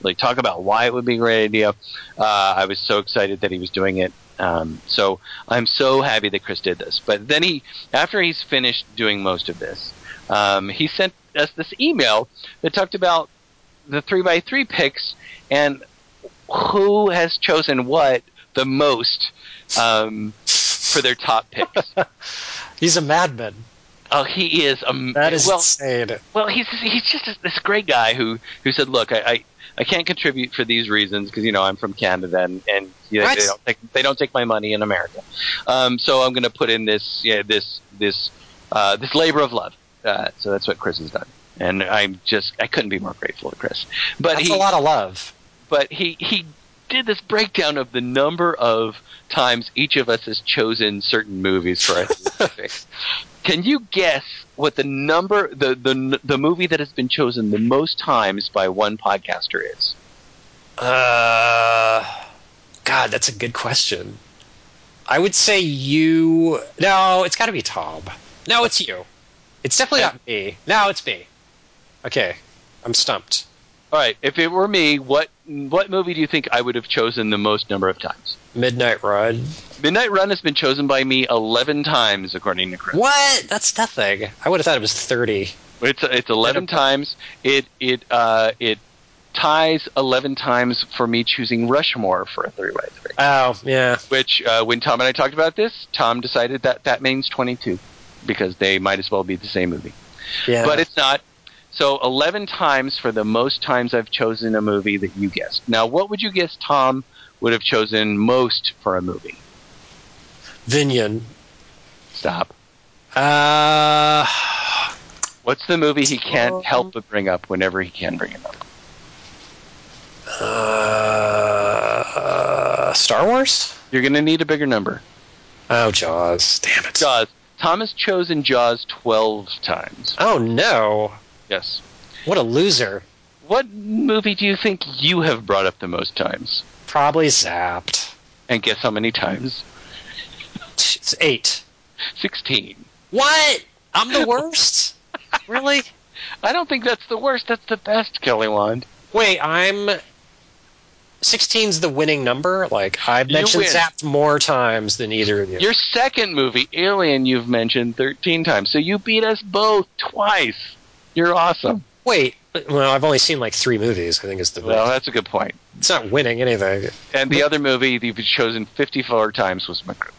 really talk about why it would be a great idea. Uh, I was so excited that he was doing it. Um, so I'm so happy that Chris did this. But then he, after he's finished doing most of this, um, he sent us this email that talked about the three by three picks and who has chosen what the most um, for their top picks. He's a madman. Oh, he is. Um, That is well. insane. Well, he's he's just a, this great guy who who said, "Look, I I, I can't contribute for these reasons because you know I'm from Canada and and you know, they don't take they don't take my money in America. Um, so I'm going to put in this yeah this this uh, this labor of love. Uh, so that's what Chris has done, and I'm just I couldn't be more grateful to Chris. But That's he a lot of love. but he he did this breakdown of the number of times each of us has chosen certain movies for our picks. Can you guess what the number the, the the movie that has been chosen the most times by one podcaster is? Uh, God, that's a good question. I would say you. No, it's got to be Tom. No, it's you. It's definitely not me. No, it's me. Okay, I'm stumped. All right, if it were me, what what movie do you think I would have chosen the most number of times? Midnight Run. Midnight Run has been chosen by me eleven times, according to Chris. What? That's nothing. I would have thought it was thirty. It's it's eleven times. It it uh it ties eleven times for me choosing Rushmore for a three by three. Oh, yeah. Which uh, when Tom and I talked about this, Tom decided that that means twenty two because they might as well be the same movie. Yeah. But it's not. So eleven times for the most times I've chosen a movie that you guessed. Now, what would you guess Tom would have chosen most for a movie? Vinion. Stop. Uh, What's the movie he can't Um, help but bring up whenever he can bring it up? uh, Star Wars? You're going to need a bigger number. Oh, Jaws. Damn it. Jaws. Tom has chosen Jaws 12 times. Oh, no. Yes. What a loser. What movie do you think you have brought up the most times? Probably zapped. And guess how many times? It's eight. 16. What? I'm the worst? really? I don't think that's the worst. That's the best, Kelly Wand. Wait, I'm. 16's the winning number. Like I've mentioned. Zapped more times than either of you. Your second movie, Alien, you've mentioned 13 times. So you beat us both twice. You're awesome. Wait, well, I've only seen like three movies. I think is the Well, that's a good point. it's not winning anything. And the other movie you've chosen 54 times was MacGruber.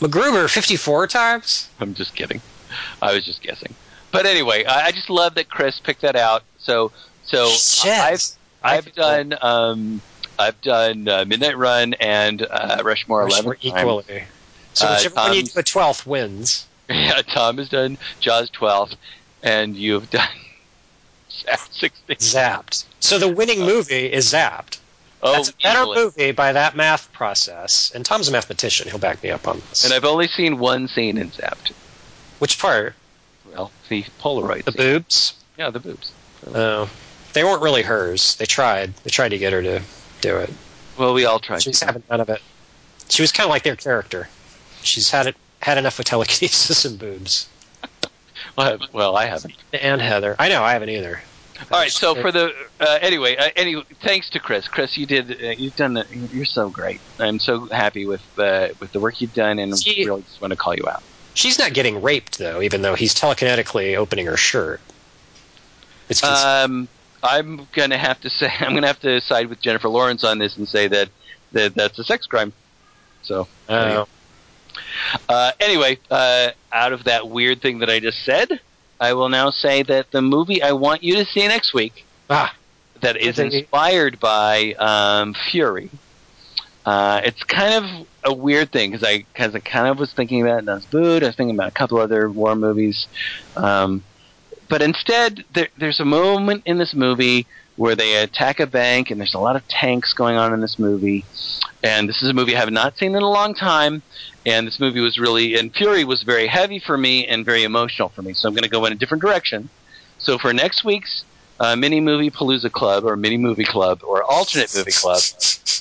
MacGruber 54 times. I'm just kidding. I was just guessing. But anyway, I, I just love that Chris picked that out. So, so Shit. I've I've done um, I've done uh, Midnight Run and uh, Rushmore Rushmore 11 times. equally. So Uh, whichever one you do a twelfth wins. Yeah, Tom has done Jaws 12, and you've done Zapped 16. Zapped. So the winning movie is Zapped. Oh, That's a better easily. movie by that math process. And Tom's a mathematician. He'll back me up on this. And I've only seen one scene in Zapped. Which part? Well, the Polaroid. The scene. boobs? Yeah, the boobs. Oh, they weren't really hers. They tried. They tried to get her to do it. Well, we all tried. She's having none of it. She was kind of like their character. She's had it had enough with telekinesis and boobs. Well, well, I haven't. And Heather. I know. I haven't either. All right. So for the uh, anyway, uh, anyway, thanks to Chris. Chris, you did. Uh, you've done. The, you're so great. I'm so happy with uh, with the work you've done, and See- really just want to call you out. She's not getting raped though, even though he's telekinetically opening her shirt. It's cons- Um, I'm gonna have to say I'm gonna have to side with Jennifer Lawrence on this and say that, that that's a sex crime. So oh. Uh, anyway, uh, out of that weird thing that I just said, I will now say that the movie I want you to see next week ah, that is inspired by um, Fury. Uh, it's kind of a weird thing because I, cause I kind of was thinking about Das Boot. I was thinking about a couple other war movies. Um, but instead, there, there's a moment in this movie where they attack a bank, and there's a lot of tanks going on in this movie. And this is a movie I have not seen in a long time. And this movie was really, and Fury was very heavy for me and very emotional for me. So I'm going to go in a different direction. So for next week's uh, mini movie palooza club or mini movie club or alternate movie club,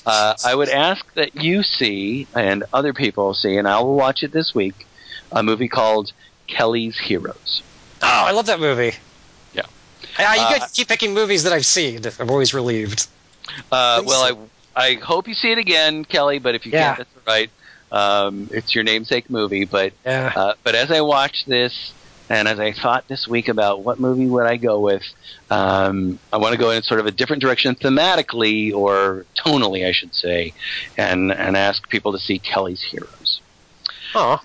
uh, I would ask that you see and other people see, and I will watch it this week, a movie called Kelly's Heroes. oh, I love that movie. Yeah. Ah, you Uh, guys keep picking movies that I've seen. I'm always relieved. Uh, well, I I hope you see it again, Kelly. But if you Yeah. can't, that's all right. Um, it's your namesake movie, but Yeah. Uh, but as I watched this, and as I thought this week about what movie would I go with, um, I want to go in sort of a different direction thematically or tonally, I should say, and and ask people to see Kelly's Heroes. Oh,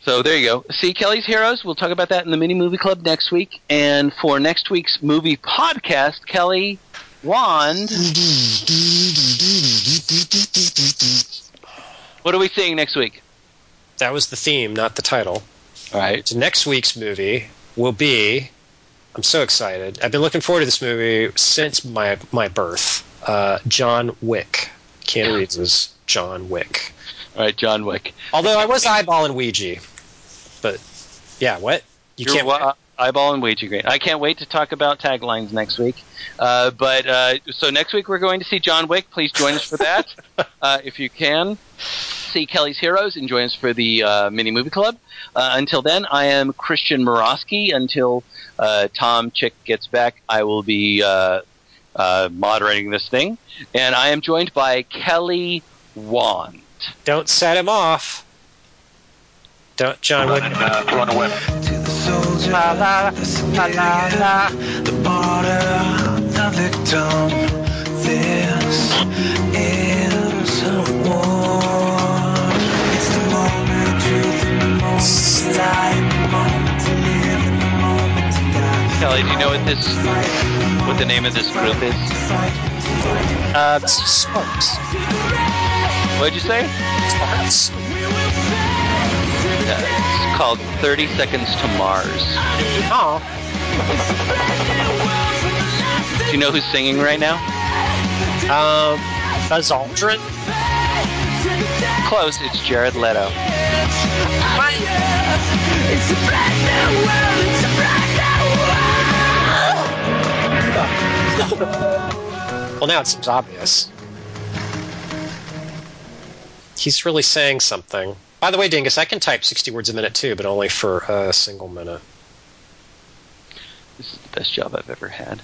So there you go. See Kelly's Heroes. We'll talk about that in the mini movie club next week. And for next week's movie podcast, Kelly Wand. What are we seeing next week? that was the theme, not the title. All right. So next week's movie will be. I'm so excited. I've been looking forward to this movie since my my birth. Uh, John Wick. Keanu Reeves is John Wick. All right, John Wick. Although I was eyeballing Ouija, but yeah, what you You're can't. wa- eyeballing way too great. I can't wait to talk about taglines next week. Uh, but uh, so next week we're going to see John Wick. Please join us for that uh, if you can. See Kelly's Heroes and join us for the uh, mini movie club. Uh, until then, I am Christian Morosky. Until uh, Tom Chick gets back, I will be uh, uh, moderating this thing, and I am joined by Kelly Wand. Don't set him off. Don't John Wick. To the soldier, La, la, the civilian, the martyr, the victim. This is war. It's the moment of truth and the moment to lie, the moment to live and the moment to die. Kelly, do you know what this, what the name of this group is? Uh, Sparks. What'd you say? Sparks. It's called 30 Seconds to Mars. Oh, Do you know who's singing right now? um, Buzz Aldrin. Close. It's Jared Leto. Well, now it seems obvious. He's really saying something. By the way, Dingus, I can type 60 words a minute too, but only for a single minute. This is the best job I've ever had.